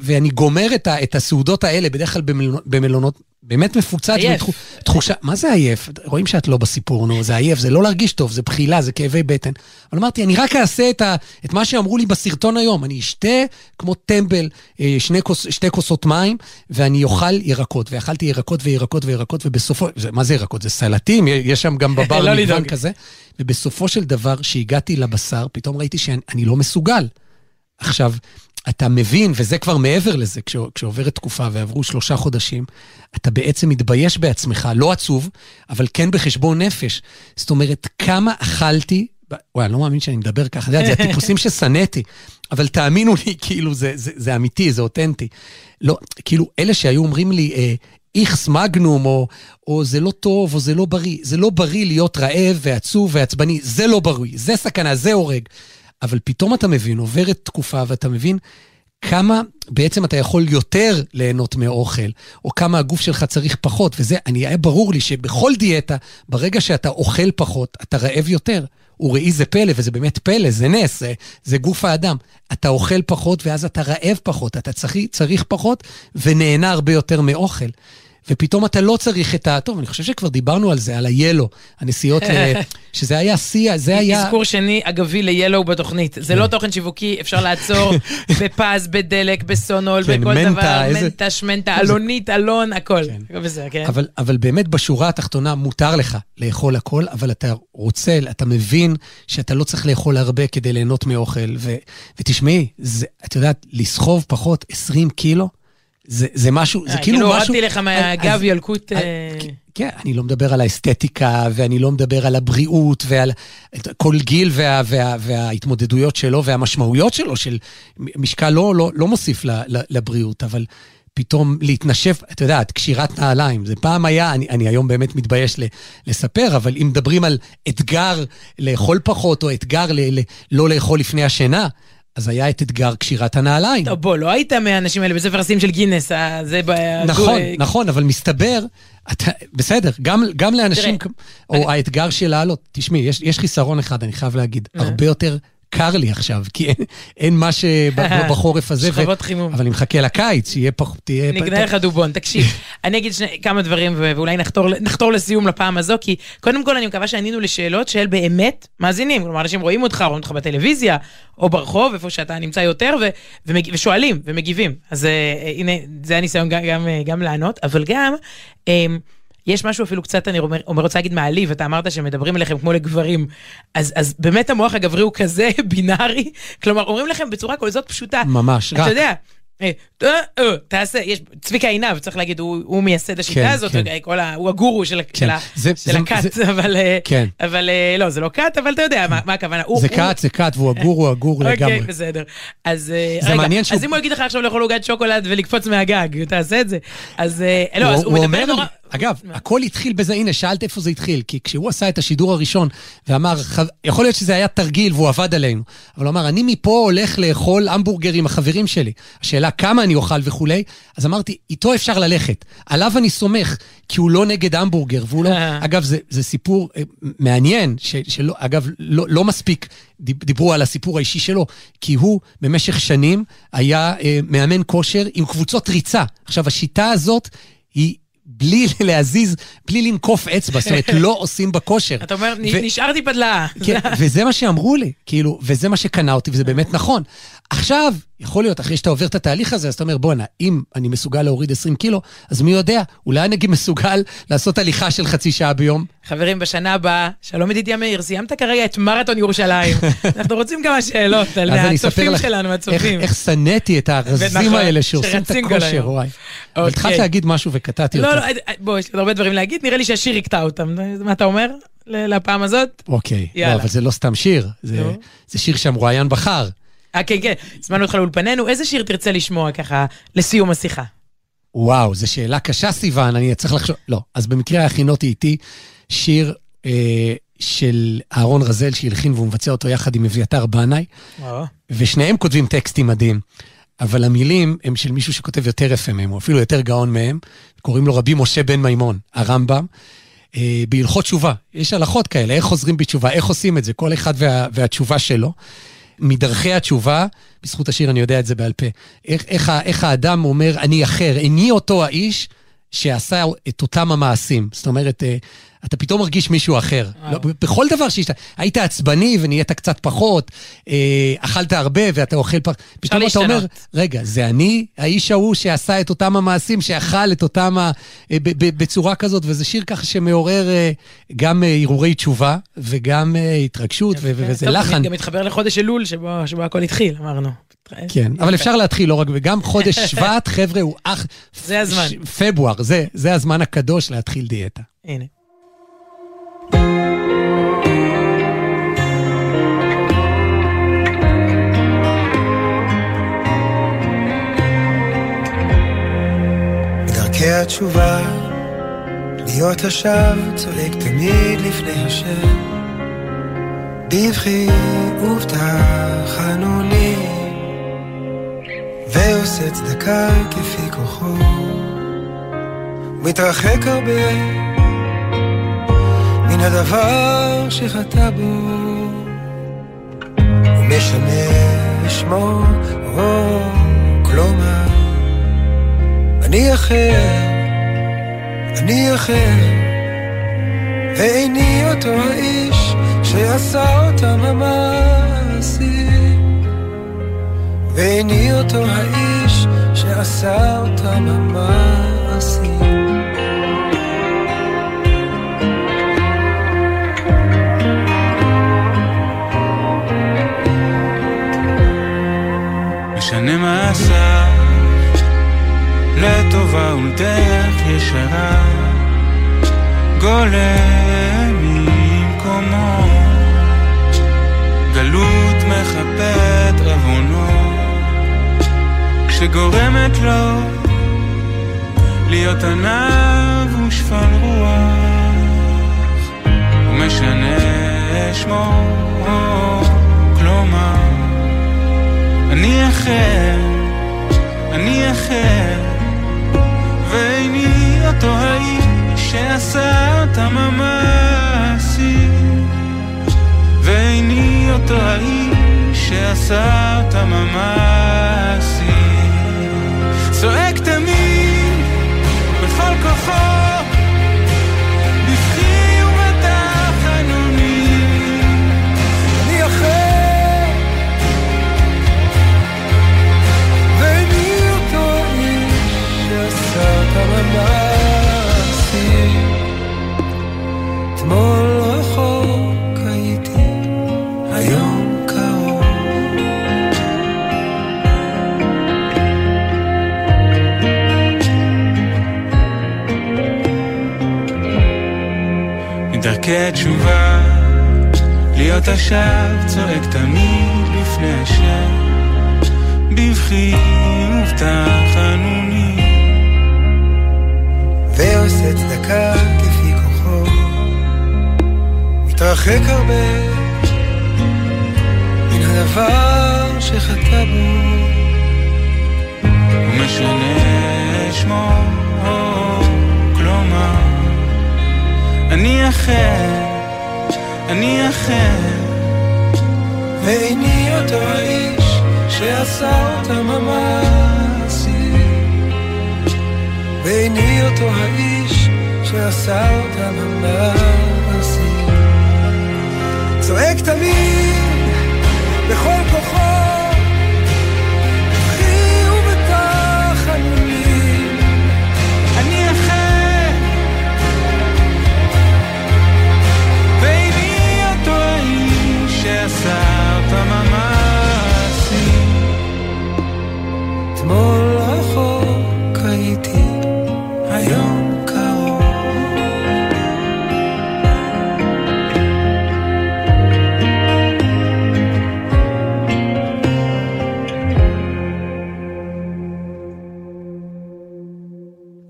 ואני גומר את, את הסעודות האלה, בדרך כלל במלונות, במלונות באמת מפוצץ. עייף. תחושה, מה זה עייף? רואים שאת לא בסיפור, נו, זה עייף, זה לא להרגיש טוב, זה בחילה, זה כאבי בטן. אבל אמרתי, אני רק אעשה את, ה, את מה שאמרו לי בסרטון היום, אני אשתה כמו טמבל אה, שני כוס, שתי כוסות מים, ואני אוכל ירקות. ואכלתי ירקות וירקות וירקות, ובסופו, זה, מה זה ירקות? זה סלטים, יש שם גם בבר [laughs] לא מגוון. כזה. ובסופו של דבר, כשהגעתי לבשר, פתאום ראיתי שאני אני לא מסוגל. עכשיו, אתה מבין, וזה כבר מעבר לזה, כש, כשעוברת תקופה ועברו שלושה חודשים, אתה בעצם מתבייש בעצמך, לא עצוב, אבל כן בחשבון נפש. זאת אומרת, כמה אכלתי, וואי, אני לא מאמין שאני מדבר ככה, זה, זה הטיפוסים [laughs] ששנאתי, אבל תאמינו לי, כאילו, זה, זה, זה אמיתי, זה אותנטי. לא, כאילו, אלה שהיו אומרים לי, אה, איכס מגנום, או, או זה לא טוב, או זה לא בריא. זה לא בריא להיות רעב ועצוב ועצבני, זה לא בריא, זה סכנה, זה הורג. אבל פתאום אתה מבין, עוברת תקופה ואתה מבין כמה בעצם אתה יכול יותר ליהנות מאוכל, או כמה הגוף שלך צריך פחות, וזה, אני, היה ברור לי שבכל דיאטה, ברגע שאתה אוכל פחות, אתה רעב יותר. וראי זה פלא, וזה באמת פלא, זה נס, זה, זה גוף האדם. אתה אוכל פחות ואז אתה רעב פחות, אתה צריך, צריך פחות ונהנה הרבה יותר מאוכל. ופתאום אתה לא צריך את ה... טוב, אני חושב שכבר דיברנו על זה, על ה-Yellow, הנסיעות, ל... [laughs] שזה היה שיא, זה היה... אזכור שני אגבי ל-Yellow בתוכנית. זה לא תוכן שיווקי, אפשר לעצור [laughs] בפז, בדלק, בסונול, כן, בכל מנטה, דבר, איזה- מנטה, שמנטה, אלונית, אלון, הכל. כן. בסדר, כן. אבל, אבל באמת בשורה התחתונה מותר לך לאכול הכל, אבל אתה רוצה, אתה מבין שאתה לא צריך לאכול הרבה כדי ליהנות מאוכל. ו, ותשמעי, זה, את יודעת, לסחוב פחות 20 קילו, זה, זה משהו, זה אה, כאילו כאילו משהו... הורדתי לך מהגב ילקוט... אה, כן, אני לא מדבר על האסתטיקה, ואני לא מדבר על הבריאות, ועל כל גיל וה, וה, וההתמודדויות שלו והמשמעויות שלו, של משקל לא, לא, לא מוסיף ל, ל, לבריאות, אבל פתאום להתנשף, את יודעת, קשירת נעליים. זה פעם היה, אני, אני היום באמת מתבייש ל, לספר, אבל אם מדברים על אתגר לאכול פחות, או אתגר ל, ל, לא לאכול לפני השינה, אז היה את אתגר קשירת הנעליים. טוב, בוא, לא היית מהאנשים האלה בספר השיאים של גינס, אה, זה... ב- נכון, אה, נכון, אבל מסתבר, אתה, בסדר, גם, גם לאנשים, תראה, או אני- האתגר של לעלות, תשמעי, יש, יש חיסרון אחד, אני חייב להגיד, הרבה יותר קר לי עכשיו, כי אין, אין מה שבחורף [laughs] הזה, שכבות חימום. אבל אני מחכה לקיץ, שיהיה פח... תהיה... נגנה לך דובון, תקשיב, [laughs] אני אגיד שני, כמה דברים ו- ואולי נחתור, נחתור לסיום לפעם הזו, כי קודם כל אני מקווה שענינו לשאלות של באמת מאזינים, כלומר אנשים רואים אותך, רואים אותך בטלוויזיה, או ברחוב, איפה שאתה נמצא יותר, ו- ומג- ושואלים ומגיבים, אז אה, הנה, זה הניסיון גם, גם, אה, גם לענות, אבל גם, אה, יש משהו אפילו קצת, אני אומר, אומר, רוצה להגיד מעליב, אתה אמרת שמדברים אליכם כמו לגברים, אז, אז באמת המוח הגברי הוא כזה [laughs] בינארי, כלומר אומרים לכם בצורה כל זאת פשוטה, ממש, אתה רק. יודע, אה, אה, אה, תעשה, יש, צביקה עינב, צריך להגיד, הוא הוא מייסד השיטה כן, הזאת, כן. כל ה- הוא הגורו של ה- של זה- של זה- הכת, זה- אבל כן. אבל לא, זה לא כת, אבל אתה יודע מה מה הכוונה. הוא- זה כת, זה כת, והוא הגור, הוא הגור לגמרי. אוקיי, בסדר. אז זה רגע, מעניין שהוא- אז אם הוא יגיד לך עכשיו לאכול עוגת שוקולד ולקפוץ מהגג, תעשה את זה. אז לא, הוא, אז הוא הוא מדבר נורא... אגב, הכל התחיל בזה, הנה, שאלת איפה זה התחיל, כי כשהוא עשה את השידור הראשון ואמר, "ח- יכול להיות שזה היה תרגיל והוא עבד עלינו, אבל הוא אמר, אני מפה הולך לאכול המבורגר עם החברים שלי. השאלה כמה אני אוכל וכולי, אז אמרתי, איתו אפשר ללכת, עליו אני סומך, כי הוא לא נגד המבורגר, והוא לא... [laughs] אגב, זה, זה סיפור אה, מעניין, ש, שלא, אגב, לא, לא מספיק דיב- דיברו על הסיפור האישי שלו, כי הוא במשך שנים היה אה, מאמן כושר עם קבוצות ריצה. עכשיו, השיטה הזאת היא... בלי להזיז, בלי לנקוף אצבע, זאת אומרת, לא עושים בכושר. אתה אומר, ו- "נ- נשארתי פדלאה. כן, וזה מה שאמרו לי, כאילו, וזה מה שקנה אותי, וזה באמת נכון. עכשיו, יכול להיות, אחרי שאתה עובר את התהליך הזה, אז אתה אומר, בואנה, אם אני מסוגל להוריד 20 קילו, אז מי יודע, אולי אני גם מסוגל לעשות הליכה של חצי שעה ביום. חברים, בשנה הבאה, שלום ידידיה מאיר, סיימת כרגע את מרתון ירושלים. [laughs] אנחנו רוצים כמה שאלות על הצופים לך שלנו, הצופים. איך שנאתי את הארזים האלה שעושים את הכושר. וואי. אבל אוקיי. התחלת להגיד משהו וקטעתי לא, אותך. לא, אה, בוא, יש לי הרבה דברים להגיד, נראה לי שהשיר יקטע אותם. מה אתה אומר לפעם הזאת? אוקיי, לא. אבל זה לא סתם שיר. זה שיר שהמרואיין בחר. אה, כן, כן, הזמנו אותך לאולפנינו, איזה שיר תרצה לשמוע ככה לסיום השיחה? וואו, זו שאלה קשה, סיוון, אני צריך לחשוב... לא, אז במקרה הכינותי איתי שיר אה, של אהרון רזל שהלחין והוא מבצע אותו יחד עם אביתר בנאי, ושניהם כותבים טקסטים מדהים, אבל המילים הם של מישהו שכותב יותר יפה מהם, או אפילו יותר גאון מהם, קוראים לו רבי משה בן מימון, הרמב"ם. אה, בהלכות תשובה, יש הלכות כאלה, איך חוזרים בתשובה, איך עושים את זה, כל אחד וה, והתשובה שלו. מדרכי התשובה, בזכות השיר אני יודע את זה בעל פה, איך, איך, איך האדם אומר, אני אחר, איני אותו האיש שעשה את אותם המעשים. זאת אומרת, אה, אתה פתאום מרגיש מישהו אחר. לא, בכל דבר שיש, היית עצבני ונהיית קצת פחות, אה, אכלת הרבה ואתה אוכל פח... פתאום אתה אומר. רגע, זה אני, האיש ההוא שעשה את אותם המעשים, שאכל את אותם, ה... אה, ב- ב- בצורה כזאת, וזה שיר ככה שמעורר אה, גם אה, הרהורי תשובה וגם אה, התרגשות, ו- ו- וזה טוב, לחן. גם מתחבר לחודש אלול שבו שבו הכל התחיל, אמרנו. כן, אבל אפשר להתחיל לא רק, וגם חודש [laughs] שבט, חבר'ה, הוא אח... זה הזמן. פברואר, זה הזמן הקדוש להתחיל דיאטה. הנה. התשובה, להיות השב, צועק תמיד לפני השם. בבכי ובטחנו לי, ועושה צדקה כפי כוחו. מתרחק הרבה מן הדבר שחטא בו, ומשנה שמו, או כלומר. אני אחר, אני אחר, ואיני אותו האיש שעשה אותם המעשים. ואיני אותו האיש שעשה אותם המעשים. משנה מה עשה, לטובה ולדרך ישרה, גולם ממקומו, גלות מכפת עוונו, כשגורמת לו להיות עניו ושפל רוח, ומשנה שמו, כלומר אני אחר, אני אחר, אותו האיש שעשה אותם המעשים, ואיני אותו האיש שעשה אותם המעשים. צועק תמיד להיות השב צועק תמיד לפני השם, בבכי ובתחנוני. ועושה צדקה כפי כוחו, מתרחק הרבה מן הדבר שחטא בו. ומשנה שמו, כלומר, אני אחר, אני אחר, ואיני אותו האיש שעשה אותם המעשים. ואיני אותו האיש שעשה אותם המעשים. צועק תמיד בכל כוחו,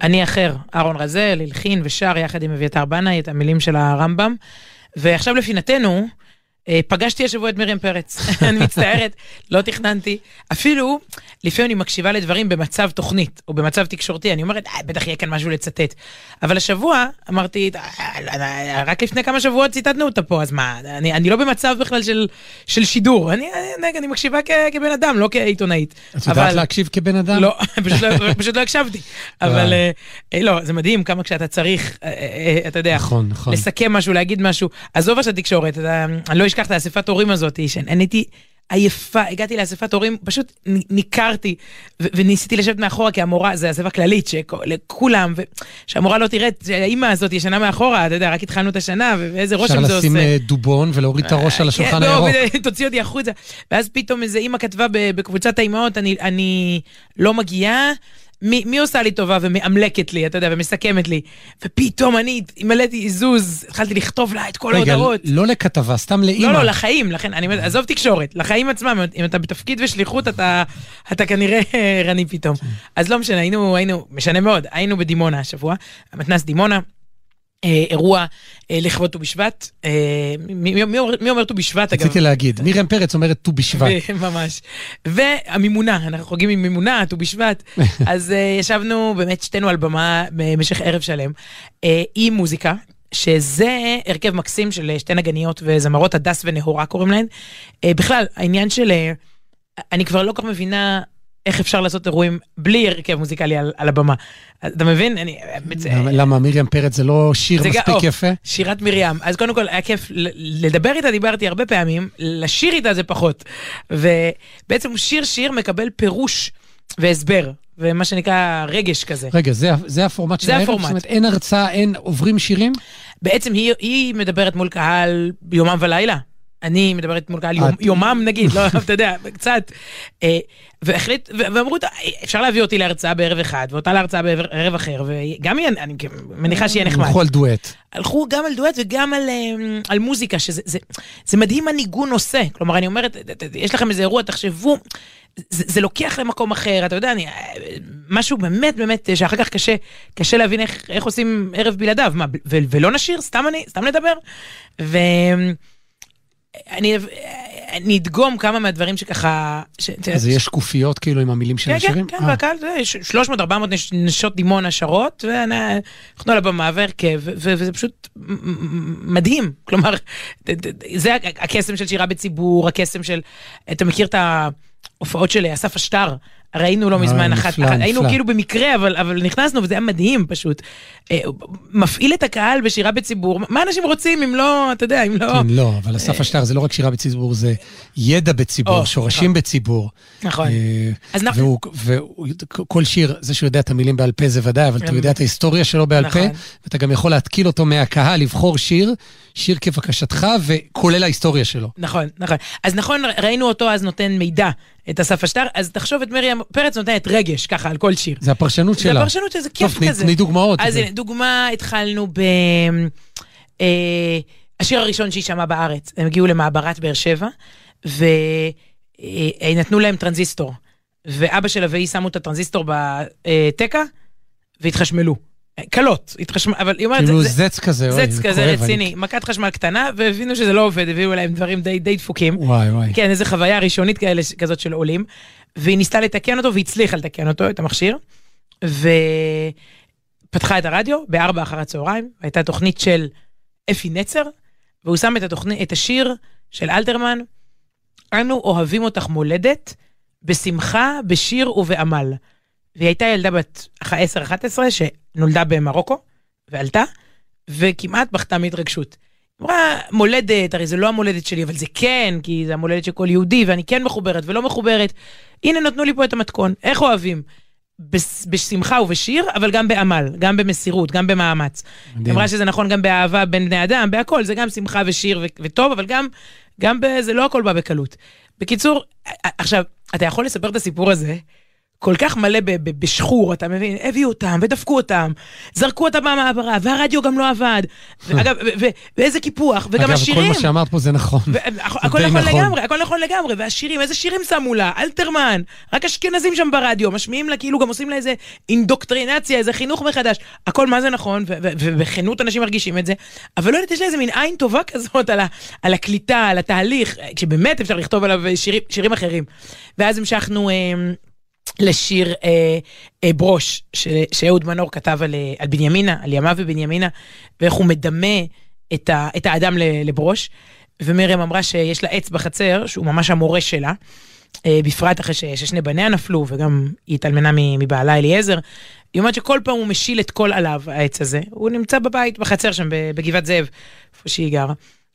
אני אחר, אהרון רזל, הלחין ושר יחד עם אביתר בנאי את המילים של הרמב"ם. ועכשיו לפינתנו, פגשתי השבוע את מרים פרץ, [laughs] אני מצטערת, לא תכננתי. אפילו, לפעמים אני מקשיבה לדברים במצב תוכנית, או במצב תקשורתי, אני אומרת, אה, בטח יהיה כאן משהו לצטט. אבל השבוע אמרתי, "אה, אה, רק לפני כמה שבועות ציטטנו אותה פה, אז מה, אני, אני לא במצב בכלל של, של שידור, אני, אני, אני מקשיבה כ, כבן אדם, לא כעיתונאית. את יודעת להקשיב כבן אדם? לא, [laughs] פשוט לא, פשוט לא הקשבתי. [laughs] אבל אה, אה, לא, זה מדהים כמה כשאתה צריך, אה, אה, אה, אתה יודע, נכון, נכון. לסכם משהו, להגיד משהו. עזוב עכשיו תקשורת, אני לא אשכח את האספת הורים הזאת, שאני הייתי עייפה, הגעתי לאספת הורים, פשוט ניכרתי, וניסיתי לשבת מאחורה, כי המורה, זה אספה כללית, לכולם, ושהמורה לא תראה את האימא הזאת ישנה מאחורה, אתה יודע, רק התחלנו את השנה, ואיזה רושם אפשר זה עושה. לשים אה, דובון ולהוריד את הראש על השולחן כן, לא, הירוק. [laughs] תוציא אותי החוצה. ואז פתאום איזה אימא כתבה בקבוצת האימהות, אני לא מגיעה. מי, מי עושה לי טובה ומאמלקת לי, אתה יודע, ומסכמת לי. ופתאום אני התמלאתי עיזוז, התחלתי לכתוב לה את כל רגע, ההודעות. לא לכתבה, סתם לאימא. לא, לא, לחיים, לכן, אני אומרת, עזוב תקשורת, לחיים עצמם, אם אתה בתפקיד ושליחות, אתה, אתה כנראה [laughs] ערני פתאום. אז לא משנה, היינו, היינו, משנה מאוד, היינו בדימונה השבוע, המתנ"ס דימונה. אה, אירוע אה, לכבוד ט"ו בשבט, אה, מי, מי, מי אומר- ט"ו בשבט אגב? רציתי להגיד, מרים פרץ אומרת ט"ו בשבט. [laughs] ממש. והמימונה, אנחנו חוגגים עם מימונה, ט"ו בשבט. [laughs] אז uh, ישבנו באמת שתינו על במה במשך ערב שלם, uh, עם מוזיקה. שזה הרכב מקסים של אה, שתי נגניות וזמרות, הדס ונהורה קוראים להן. Uh, בכלל, העניין של... אני כבר לא כל כך מבינה איך אפשר לעשות אירועים בלי הרכב מוזיקלי על, על הבמה. אתה מבין? אני... למה- למה מרים פרץ זה לא שיר זה מספיק או, יפה? שירת מרים. אז קודם כל היה כיף לדבר איתה, דיברתי הרבה פעמים, לשיר איתה זה פחות. ובעצם שיר שיר מקבל פירוש והסבר, ומה שנקרא רגש כזה. רגע, זה זה הפורמט של זה הערב? הפורמט. זאת אומרת, אין הרצאה, אין עוברים שירים? בעצם היא, היא מדברת מול קהל יומם ולילה. אני מדברת מול קהל יומם נגיד, לא, אתה יודע, קצת. אה, והחליט, ואמרו, "טוב, אפשר להביא אותי להרצאה בערב אחד, ואותה להרצאה בערב אחר, וגם היא, אני מניחה שיהיה נחמד. הלכו על דואט. הלכו גם על דואט וגם על, אה, על מוזיקה, שזה זה, זה מדהים מה ניגון עושה. כלומר, אני אומרת, יש לכם איזה אירוע, תחשבו, זה, זה לוקח למקום אחר, אתה יודע, אני, אה, משהו באמת באמת, שאחר כך קשה, קשה להבין איך, איך עושים ערב בלעדיו. מה, ו, ולא נשיר? סתם אני, סתם נדבר? ו... אני, אני אדגום כמה מהדברים שככה... ש, אז יש שקופיות כאילו עם המילים של כן, השירים? כן, כן, אה, והקהל, זה 300-400 נש- נשות דימונה שרות, ואנחנו על הבמה והרכב, ו- ו- וזה פשוט מדהים. כלומר, זה הקסם של שירה בציבור, הקסם של... אתה מכיר את ההופעות של אסף אשטר? ראינו לא אה, מזמן אחת, נפלא, אחת- היינו. כאילו במקרה, אבל, אבל נכנסנו וזה היה מדהים פשוט. אה, מפעיל את הקהל בשירה בציבור, מה אנשים רוצים אם לא, אתה יודע, אם לא... כן, לא, אבל אסף אשטר זה לא רק שירה בציבור, זה ידע בציבור, או, שורשים נכון. בציבור. נכון. אה, אז אנחנו- וכל שיר, זה שהוא יודע את המילים בעל פה זה ודאי, אבל אתה יודע את ההיסטוריה שלו בעל פה, נכון. ואתה גם יכול להתקיל אותו מהקהל, לבחור שיר, שיר כבקשתך, וכולל ההיסטוריה שלו. נכון, נכון. אז נכון, ראינו אותו אז נותן מידע, את אסף אשטר, אז תחשוב את מרים פרץ נותנת רגש, ככה, על כל שיר. זה הפרשנות זה שלה. הפרשנות שזה כיף טוב, כזה. תני דוגמאות. אז זה- הנה, דוגמה, התחלנו ב... אה, השיר הראשון שהיא שמעה בארץ, הם הגיעו למעברת באר שבע, ונתנו להם טרנזיסטור. ואבא שלה והיא שמו את הטרנזיסטור בתקע, והתחשמלו. קלות, התחשמל, אבל היא אומרת, כאילו זץ כזה, אוי, זץ זה כזה כואב, רציני, מכת חשמל קטנה, והבינו שזה לא עובד, הביאו להם דברים די, די דפוקים. וואי, וואי. כן, איזו חוויה ראשונית כאלה, כזאת של עולים. והיא ניסתה לתקן אותו והצליחה לתקן אותו, את המכשיר. ופתחה את הרדיו בארבע אחר הצהריים, הייתה תוכנית של אפי נצר, והוא שם את, התוכנית, את השיר של אלתרמן, אנו אוהבים אותך מולדת, בשמחה, בשיר ובעמל. והיא הייתה ילדה בת 10-11 שנולדה במרוקו, ועלתה, וכמעט בכתה מהתרגשות. היא אמרה, מולדת, הרי זה לא המולדת שלי, אבל זה כן, כי זה המולדת של כל יהודי, ואני כן מחוברת ולא מחוברת. הנה, נתנו לי פה את המתכון. איך אוהבים? בשמחה ובשיר, אבל גם בעמל, גם במסירות, גם במאמץ. היא מדהים. אמרה שזה נכון גם באהבה בין בני אדם, בהכל, זה גם שמחה ושיר ו- וטוב, אבל גם, גם ב- זה לא הכל בא בקלות. בקיצור, עכשיו, אתה יכול לספר את הסיפור הזה, כל כך מלא בשחור, אתה מבין? הביאו אותם ודפקו אותם, זרקו אותם מהמעברה, והרדיו גם לא עבד. [laughs] ו- ואיזה קיפוח, וגם אגב, השירים. כל מה שאמרת פה זה נכון. הכל נכון נכון. לגמרי, הכל נכון לגמרי, והשירים, איזה שירים שמו לה? אלתרמן, רק אשכנזים שם ברדיו, משמיעים לה, כאילו גם עושים לה איזה אינדוקטרינציה, איזה חינוך מחדש, הכל מה זה נכון, ובכנות אנשים מרגישים את זה, אבל לא יודעת, יש לה איזה מין עין טובה [laughs] כזאת על, הקליטה, על התהליך, כשבאמת אפשר לכתוב עליו שירים, שירים אחרים. ואז המשכנו... לשיר אה, אה, ברוש, ש- שאהוד מנור כתב על, אה, על בנימינה, על ימיו ובנימינה, ואיך הוא מדמה את, ה, את האדם לברוש. ומרים אמרה שיש לה עץ בחצר, שהוא ממש המורה שלה, אה, בפרט אחרי ש- ששני בניה נפלו, וגם היא התאלמנה מבעלה אליעזר. היא אומרת שכל פעם הוא משיל את כל עליו, העץ הזה. הוא נמצא בבית, בחצר שם, בגבעת זאב, איפה שהיא גרה.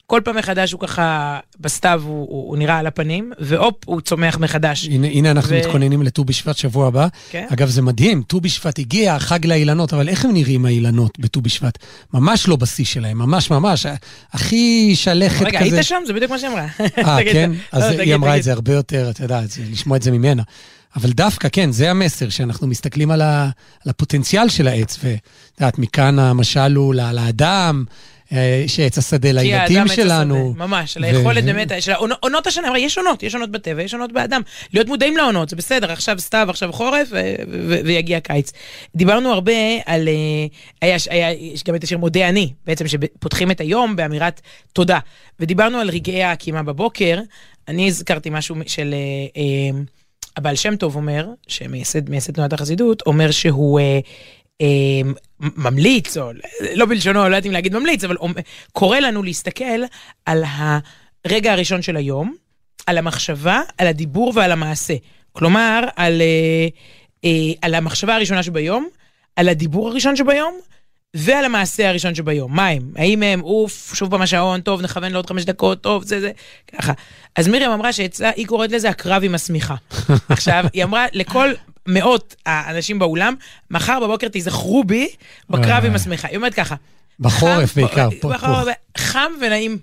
כל פעם מחדש הוא ככה, בסתיו הוא, הוא, הוא נראה על הפנים, והופ, הוא צומח מחדש. הנה, הנה אנחנו ו- מתכוננים לט"ו בשבט שבוע הבא. כן. אגב, זה מדהים, ט"ו בשבט הגיע, חג לאילנות, אבל איך הם נראים האילנות בט"ו בשבט? ממש לא בשיא שלהם, ממש ממש, הכי שלכת רגע, כזה. היית שם? זה בדיוק מה שהיא אמרה. [laughs] אה, תגיד, כן? לא, אז תגיד, היא אמרה תגיד. את זה הרבה יותר, אתה יודע, לשמוע את זה ממנה. אבל דווקא, כן, זה המסר, שאנחנו מסתכלים על, ה, על הפוטנציאל של העץ, ואת יודעת, מכאן המשל הוא לאדם, אה, שעץ השדה לילדים שלנו. השדה, ממש, ו- באמת, של עונות השנה, יש עונות, יש עונות בטבע, יש עונות באדם. להיות מודעים לעונות, זה בסדר, עכשיו סתיו, עכשיו חורף, ויגיע קיץ. דיברנו הרבה על, אה, היה, יש גם את השיר מודה אני, בעצם שפותחים את היום באמירת תודה. ודיברנו על רגעי הקימה בבוקר, אני הזכרתי משהו של... אה, הבעל שם טוב אומר, שמייסד מייסד תנועת החסידות, אומר שהוא אה, ממליץ, או לא בלשונו, לא יודעת אם להגיד ממליץ, אבל קורא לנו להסתכל על הרגע הראשון של היום, על המחשבה, על הדיבור ועל המעשה. כלומר, על, אה, אה, על המחשבה הראשונה שביום, על הדיבור הראשון שביום, ועל המעשה הראשון שביום. מה הם? האם הם, אוף, שוב פעם השעון, טוב, נכוון לעוד חמש דקות, טוב, זה זה, ככה. אז מרים אמרה שאצלה, היא קוראת לזה הקרב עם השמיכה. [laughs] עכשיו, היא אמרה לכל מאות האנשים באולם, מחר בבוקר תיזכרו בי בקרב אה. עם השמיכה. היא אומרת ככה, בחורף בעיקר, בחורף. חם ונעים.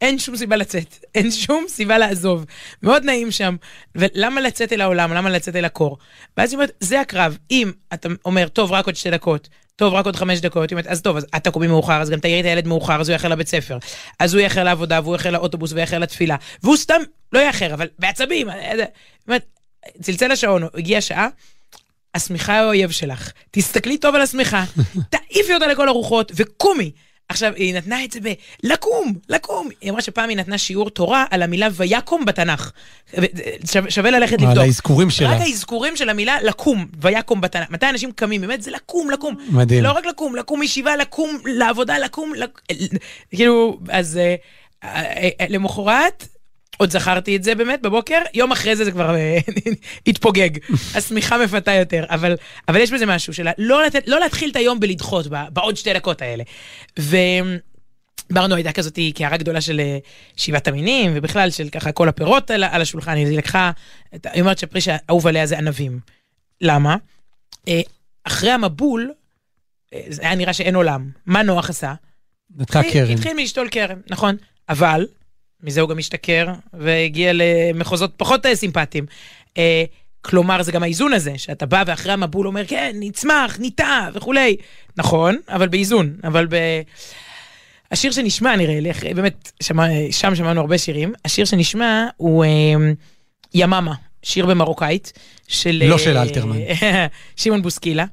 אין שום סיבה לצאת, אין שום סיבה לעזוב. מאוד נעים שם. ולמה לצאת אל העולם? למה לצאת אל הקור? ואז היא אומרת, זה הקרב. אם אתה אומר, טוב, רק עוד שתי דקות, טוב, רק עוד חמש דקות, היא אומרת, אז טוב, אז אתה קומי מאוחר, אז גם תעירי את הילד מאוחר, אז הוא יאחר לבית ספר. אז הוא יאחר לעבודה, והוא יאחר לאוטובוס, ויאחר לתפילה. והוא סתם לא יאחר, אבל בעצבים. אה, אה, היא אומרת, צלצל השעון, הגיעה שעה, השמיכה היא האויב שלך. תסתכלי טוב על השמיכה, [laughs] תעיפי אותה לכל הרוחות, וקומי. עכשיו, היא נתנה את זה ב... לקום, לקום. היא אמרה שפעם היא נתנה שיעור תורה על המילה ויקום בתנ"ך. שווה, שווה ללכת על לבדוק. האזכורים שלה. רק האזכורים של המילה לקום, ויקום בתנ"ך. מתי אנשים קמים? באמת זה לקום, לקום. מדהים. לא רק לקום, לקום מישיבה, לקום לעבודה, לקום, לק... כאילו, אז אה, אה, אה, למחרת, עוד זכרתי את זה באמת בבוקר, יום אחרי זה זה כבר אה, [laughs] התפוגג. [laughs] השמיכה מפתה יותר, אבל, אבל יש בזה משהו של לא, לתת, לא להתחיל את היום בלדחות, בעוד שתי דקות האלה. ו... ברנו הייתה כזאת קערה גדולה של אה, שבעת המינים, ובכלל של ככה כל הפירות על, על השולחן, היא לקחה, את- היא אומרת שהפרי שהאהוב עליה זה ענבים. למה? אה, אחרי המבול, זה היה נראה שאין עולם. מה נוח עשה? נתקע קרן. התחיל מלשתול כרם, נכון. אבל, מזה הוא גם השתכר, והגיע למחוזות פחות אה, סימפטיים. אה, כלומר, זה גם האיזון הזה, שאתה בא ואחרי המבול אומר, כן, נצמח, ניטע וכולי. נכון, אבל באיזון. אבל ב... השיר שנשמע נראה לי, אחרי- באמת, שמע, שם שמענו הרבה שירים, השיר שנשמע הוא אה, יממה, שיר במרוקאית, של... לא אה, של אלתרמן. [laughs] שמעון בוסקילה.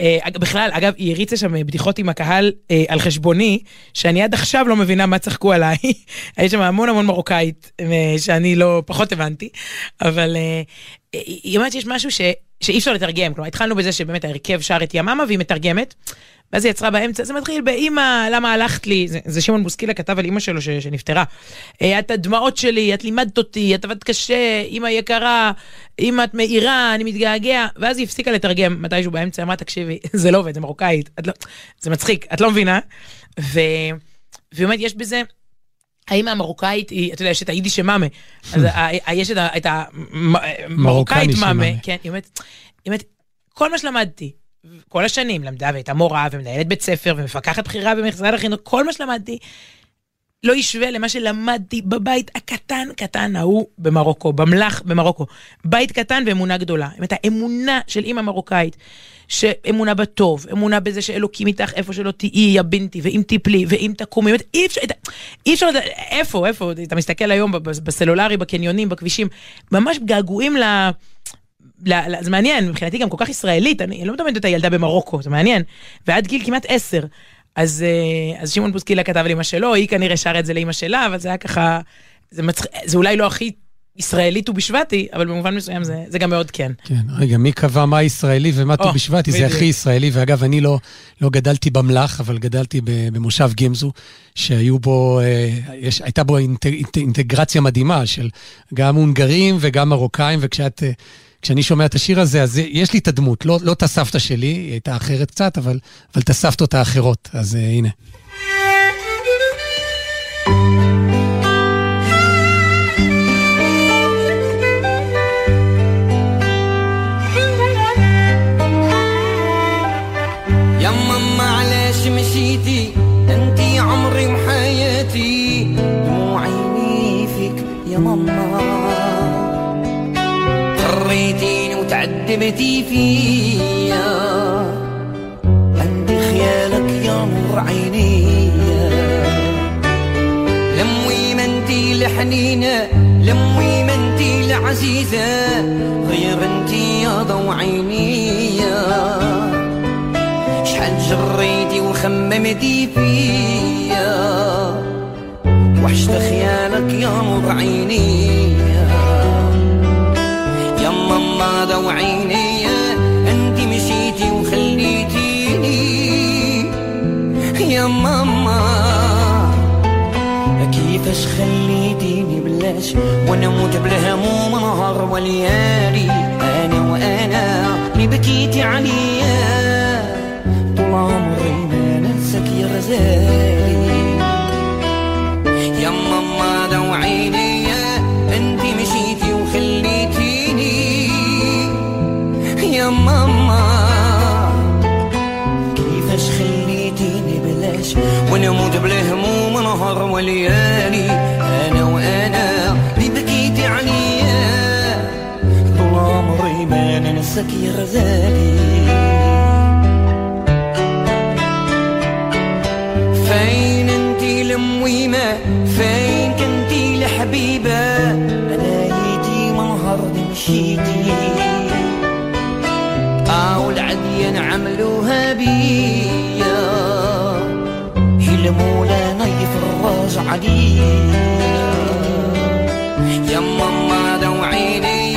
אה, בכלל, אגב, היא הריצה שם בדיחות עם הקהל אה, על חשבוני, שאני עד עכשיו לא מבינה מה צחקו עליי. [laughs] היה שם המון המון מרוקאית, אה, שאני לא, פחות הבנתי, אבל אה, אה, היא אומרת שיש משהו ש, שאי אפשר לתרגם. כלומר, התחלנו בזה שבאמת ההרכב שר את יממה והיא מתרגמת, ואז היא יצרה באמצע, זה מתחיל באמא, למה הלכת לי? זה, זה שמעון בוסקילה כתב על אמא שלו ש, שנפטרה. אה, את הדמעות שלי, את לימדת אותי, את עבדת קשה, אמא יקרה, אמא את מאירה, אני מתגעגע. ואז היא הפסיקה לתרגם מתישהו באמצע, אמרה, תקשיבי, [laughs] זה לא עובד, זה מרוקאית, לא, זה מצחיק, את לא מבינה. ו... ובאמת יש בזה, האמא המרוקאית היא, אתה יודע, יש את היידיש מאמה, אז [laughs] יש את המרוקאית מאמה, שמאמה. כן, היא אומרת, כל מה שלמדתי, כל השנים למדה והייתה מורה ומנהלת בית ספר ומפקחת בכירה במשרד החינוך, כל מה שלמדתי לא ישווה למה שלמדתי בבית הקטן קטן ההוא במרוקו, במלח במרוקו. בית קטן ואמונה גדולה. באמת האמונה של אימא מרוקאית, שאמונה בטוב, אמונה בזה שאלוקים איתך איפה שלא תהיי, יא בינתי, ואם תיפלי, ואם תקומי, אי אפשר, אי אפשר, איפה, איפה, אתה מסתכל היום בסלולרי, בקניונים, בכבישים, ממש געגועים ל... ל- זה מעניין, מבחינתי גם כל כך ישראלית, אני לא מדמיינת אותה ילדה במרוקו, זה מעניין. ועד גיל כמעט עשר. אז, אה, אז שמעון בוסקילה כתב לאמא שלו, היא כנראה שרה את זה לאמא שלה, אבל זה היה ככה, זה, מצח... זה אולי לא הכי ישראלית ובשבטי, אבל במובן מסוים זה, זה גם מאוד כן. כן, רגע, מי קבע מה ישראלי ומה ט"ו או, בשבט? זה. הכי ישראלי, ואגב, אני לא, לא גדלתי במלח, אבל גדלתי במושב גמזו, שהיו בו, אה, יש, הייתה בו אינט, אינט, אינטגרציה מדהימה של גם הונגרים וגם מרוקאים, וכשאת... כשאני שומע את השיר הזה, אז יש לי את הדמות, לא, לא את הסבתא שלי, היא הייתה אחרת קצת, אבל, אבל את הסבתות האחרות, אז uh, הנה. وتعذبتي فيا. عندي خيالك يا نور عيني لموي ما انتي الحنينة لموي ما انتي العزيزة غير انتي يا ضو عيني شحال جريتي وخممتي فيا. وحشت خيالك يا يا ضو عيني أنت مشيتي وخليتيني. يا ماما كيفاش خليتيني بلاش؟ وأنا موت بالهموم نهار وليالي. أنا وأنا اللي بكيتي عليا. طول عمري ما ننساك يا غزالي وليالي أنا وأنا اللي بكيتي عليا. طول عمري ما ننساك يا غزالي. فين انتي المويمة فين كنتي الحبيبة أنا يدي ما نهار مشيتي. أو العديان عملوها بيا عليا يا ماما دو عيني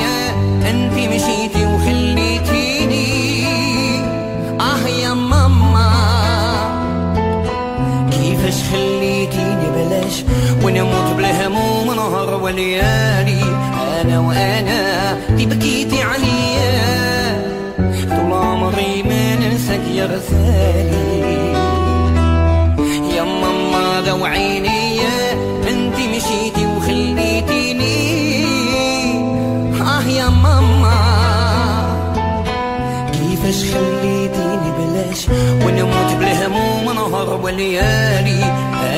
أنت مشيتي وخليتيني آه يا ماما كيفاش خليتيني بلاش؟ ونموت بالهموم نهار وليالي. أنا وأنا دي بكيتي عليا. طول عمري ما ننساك يا غزالي. كيفاش خليتيني بلاش ونموت بالهموم نهار وليالي.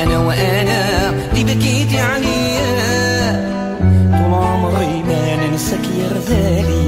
أنا وأنا اللي بكيتي عليا. طول عمري ما ننساك يا غزالي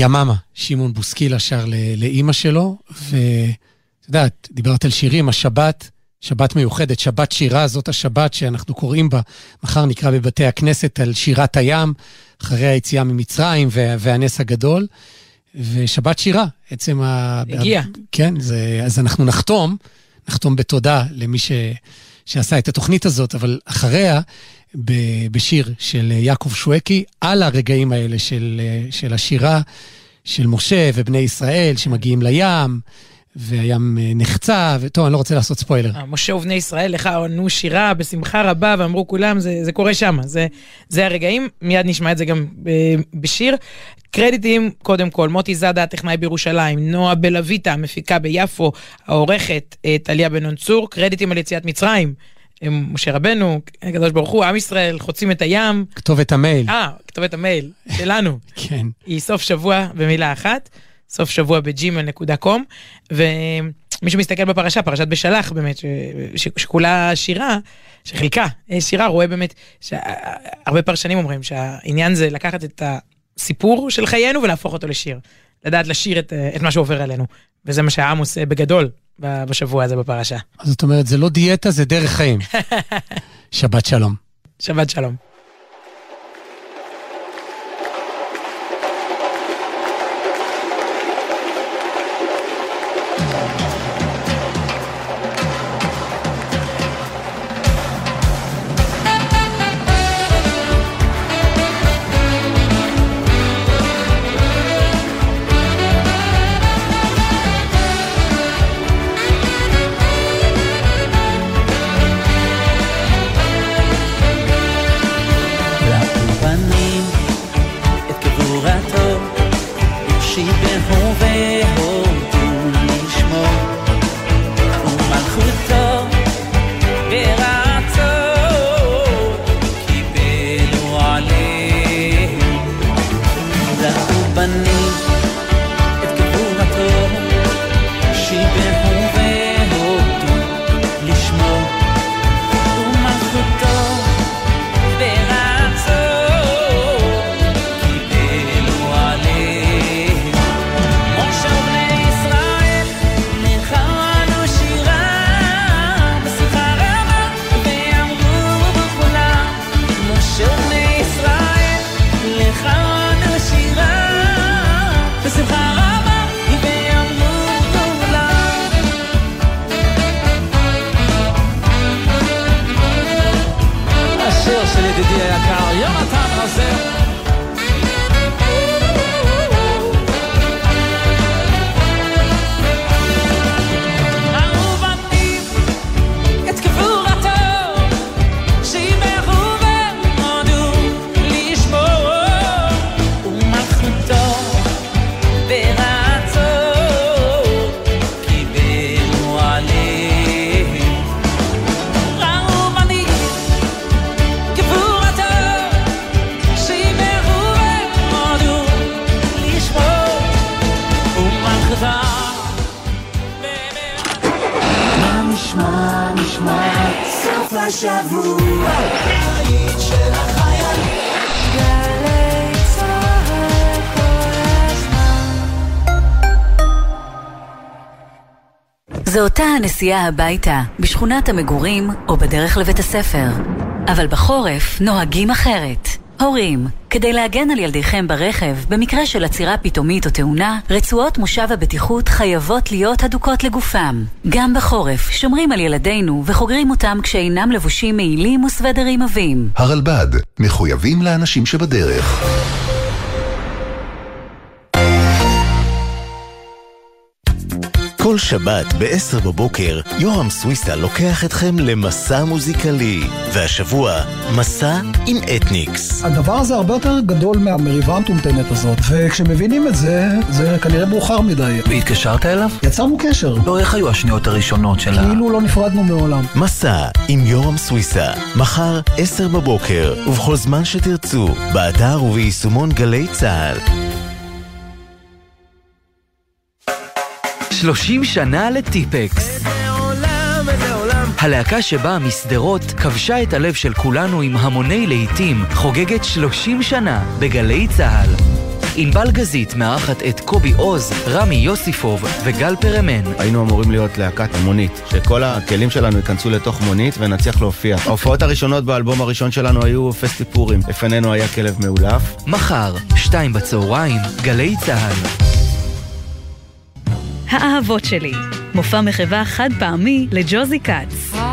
יממה, שמעון בוסקילה שר לאימא שלו, ואת יודעת, דיברת על שירים, השבת, שבת מיוחדת, שבת שירה, זאת השבת שאנחנו קוראים בה, מחר נקרא בבתי הכנסת על שירת הים, אחרי היציאה ממצרים וה- והנס הגדול, ושבת שירה, עצם ה... הגיע. כן, זה, אז אנחנו נחתום, נחתום בתודה למי ש, שעשה את התוכנית הזאת, אבל אחריה, בשיר של יעקב שואקי, על הרגעים האלה של, של השירה של משה ובני ישראל שמגיעים לים, והים אה, נחצה, וטוב, אני לא רוצה לעשות ספוילר. אה, משה ובני ישראל, לך ענו שירה בשמחה רבה, ואמרו כולם, זה, זה קורה שם, זה, זה הרגעים, מיד נשמע את זה גם ב- בשיר. קרדיטים, קודם כל, מוטי זאדה, הטכנאי בירושלים, נועה בלויטה, המפיקה ביפו, העורכת אה, טליה בן נון צור, קרדיטים על יציאת מצרים. אה, משה רבנו, הקדוש ברוך הוא, עם ישראל, חוצים את הים. כתובת המייל, אה, כתובת המייל שלנו. [laughs] כן. היא סוף שבוע במילה אחת, סוף שבוע בג'ימל.קום, ומי שמסתכל בפרשה, פרשת בשלח באמת, ש, ש, שכולה שירה, שחלקה אה, שירה, רואה באמת, שהרבה פרשנים אומרים שהעניין זה לקחת את הסיפור של חיינו ולהפוך אותו לשיר. לדעת לשיר את, אה, את מה שעובר עלינו, וזה מה שהעם עושה בגדול בשבוע הזה בפרשה. אז זאת אומרת, זה לא דיאטה, זה דרך חיים. [laughs] שבת שלום. שבת שלום. אותה הנסיעה הביתה, בשכונת המגורים או בדרך לבית הספר. אבל בחורף נוהגים אחרת. הורים, כדי להגן על ילדיכם ברכב, במקרה של עצירה פתאומית או תאונה, רצועות מושב הבטיחות חייבות להיות הדוקות לגופם. גם בחורף שומרים על ילדינו וחוגרים אותם כשאינם לבושים מעילים וסוודרים עבים. הרלב"ד, מחויבים לאנשים שבדרך. כל שבת ב-10 בבוקר, יורם סוויסה לוקח אתכם למסע מוזיקלי. והשבוע, מסע עם אתניקס. הדבר הזה הרבה יותר גדול מהמריבה המטומטמת הזאת, וכשמבינים את זה, זה כנראה מאוחר מדי. והתקשרת אליו? יצרנו קשר. לא, איך היו השניות הראשונות של ה... כאילו לא נפרדנו מעולם. מסע עם יורם סוויסה, מחר 10 בבוקר, ובכל זמן שתרצו, באתר וביישומון גלי צה"ל. 30 שנה לטיפקס. הלהקה שבאה משדרות כבשה את הלב של כולנו עם המוני להיטים, חוגגת 30 שנה בגלי צה"ל. ענבל גזית מארחת את קובי עוז, רמי יוסיפוב וגל פרמן. היינו אמורים להיות להקת מונית, שכל הכלים שלנו ייכנסו לתוך מונית ונצליח להופיע. ההופעות הראשונות באלבום הראשון שלנו היו פסטיפורים. לפנינו היה כלב מאולף. מחר, שתיים בצהריים, גלי צה"ל. האהבות שלי, מופע מחווה חד פעמי לג'וזי כץ.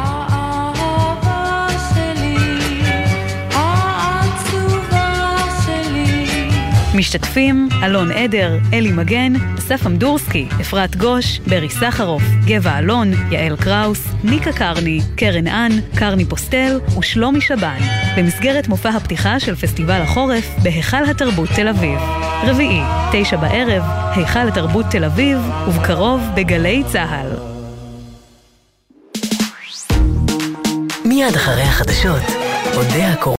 משתתפים אלון עדר, אלי מגן, אסף אמדורסקי, אפרת גוש, ברי סחרוף, גבע אלון, יעל קראוס, ניקה קרני, קרן אן, קרני פוסטל ושלומי שבן, במסגרת מופע הפתיחה של פסטיבל החורף בהיכל התרבות תל אביב. רביעי, תשע בערב, היכל התרבות תל אביב, ובקרוב בגלי צה"ל. מיד אחרי החדשות, אודה הקורא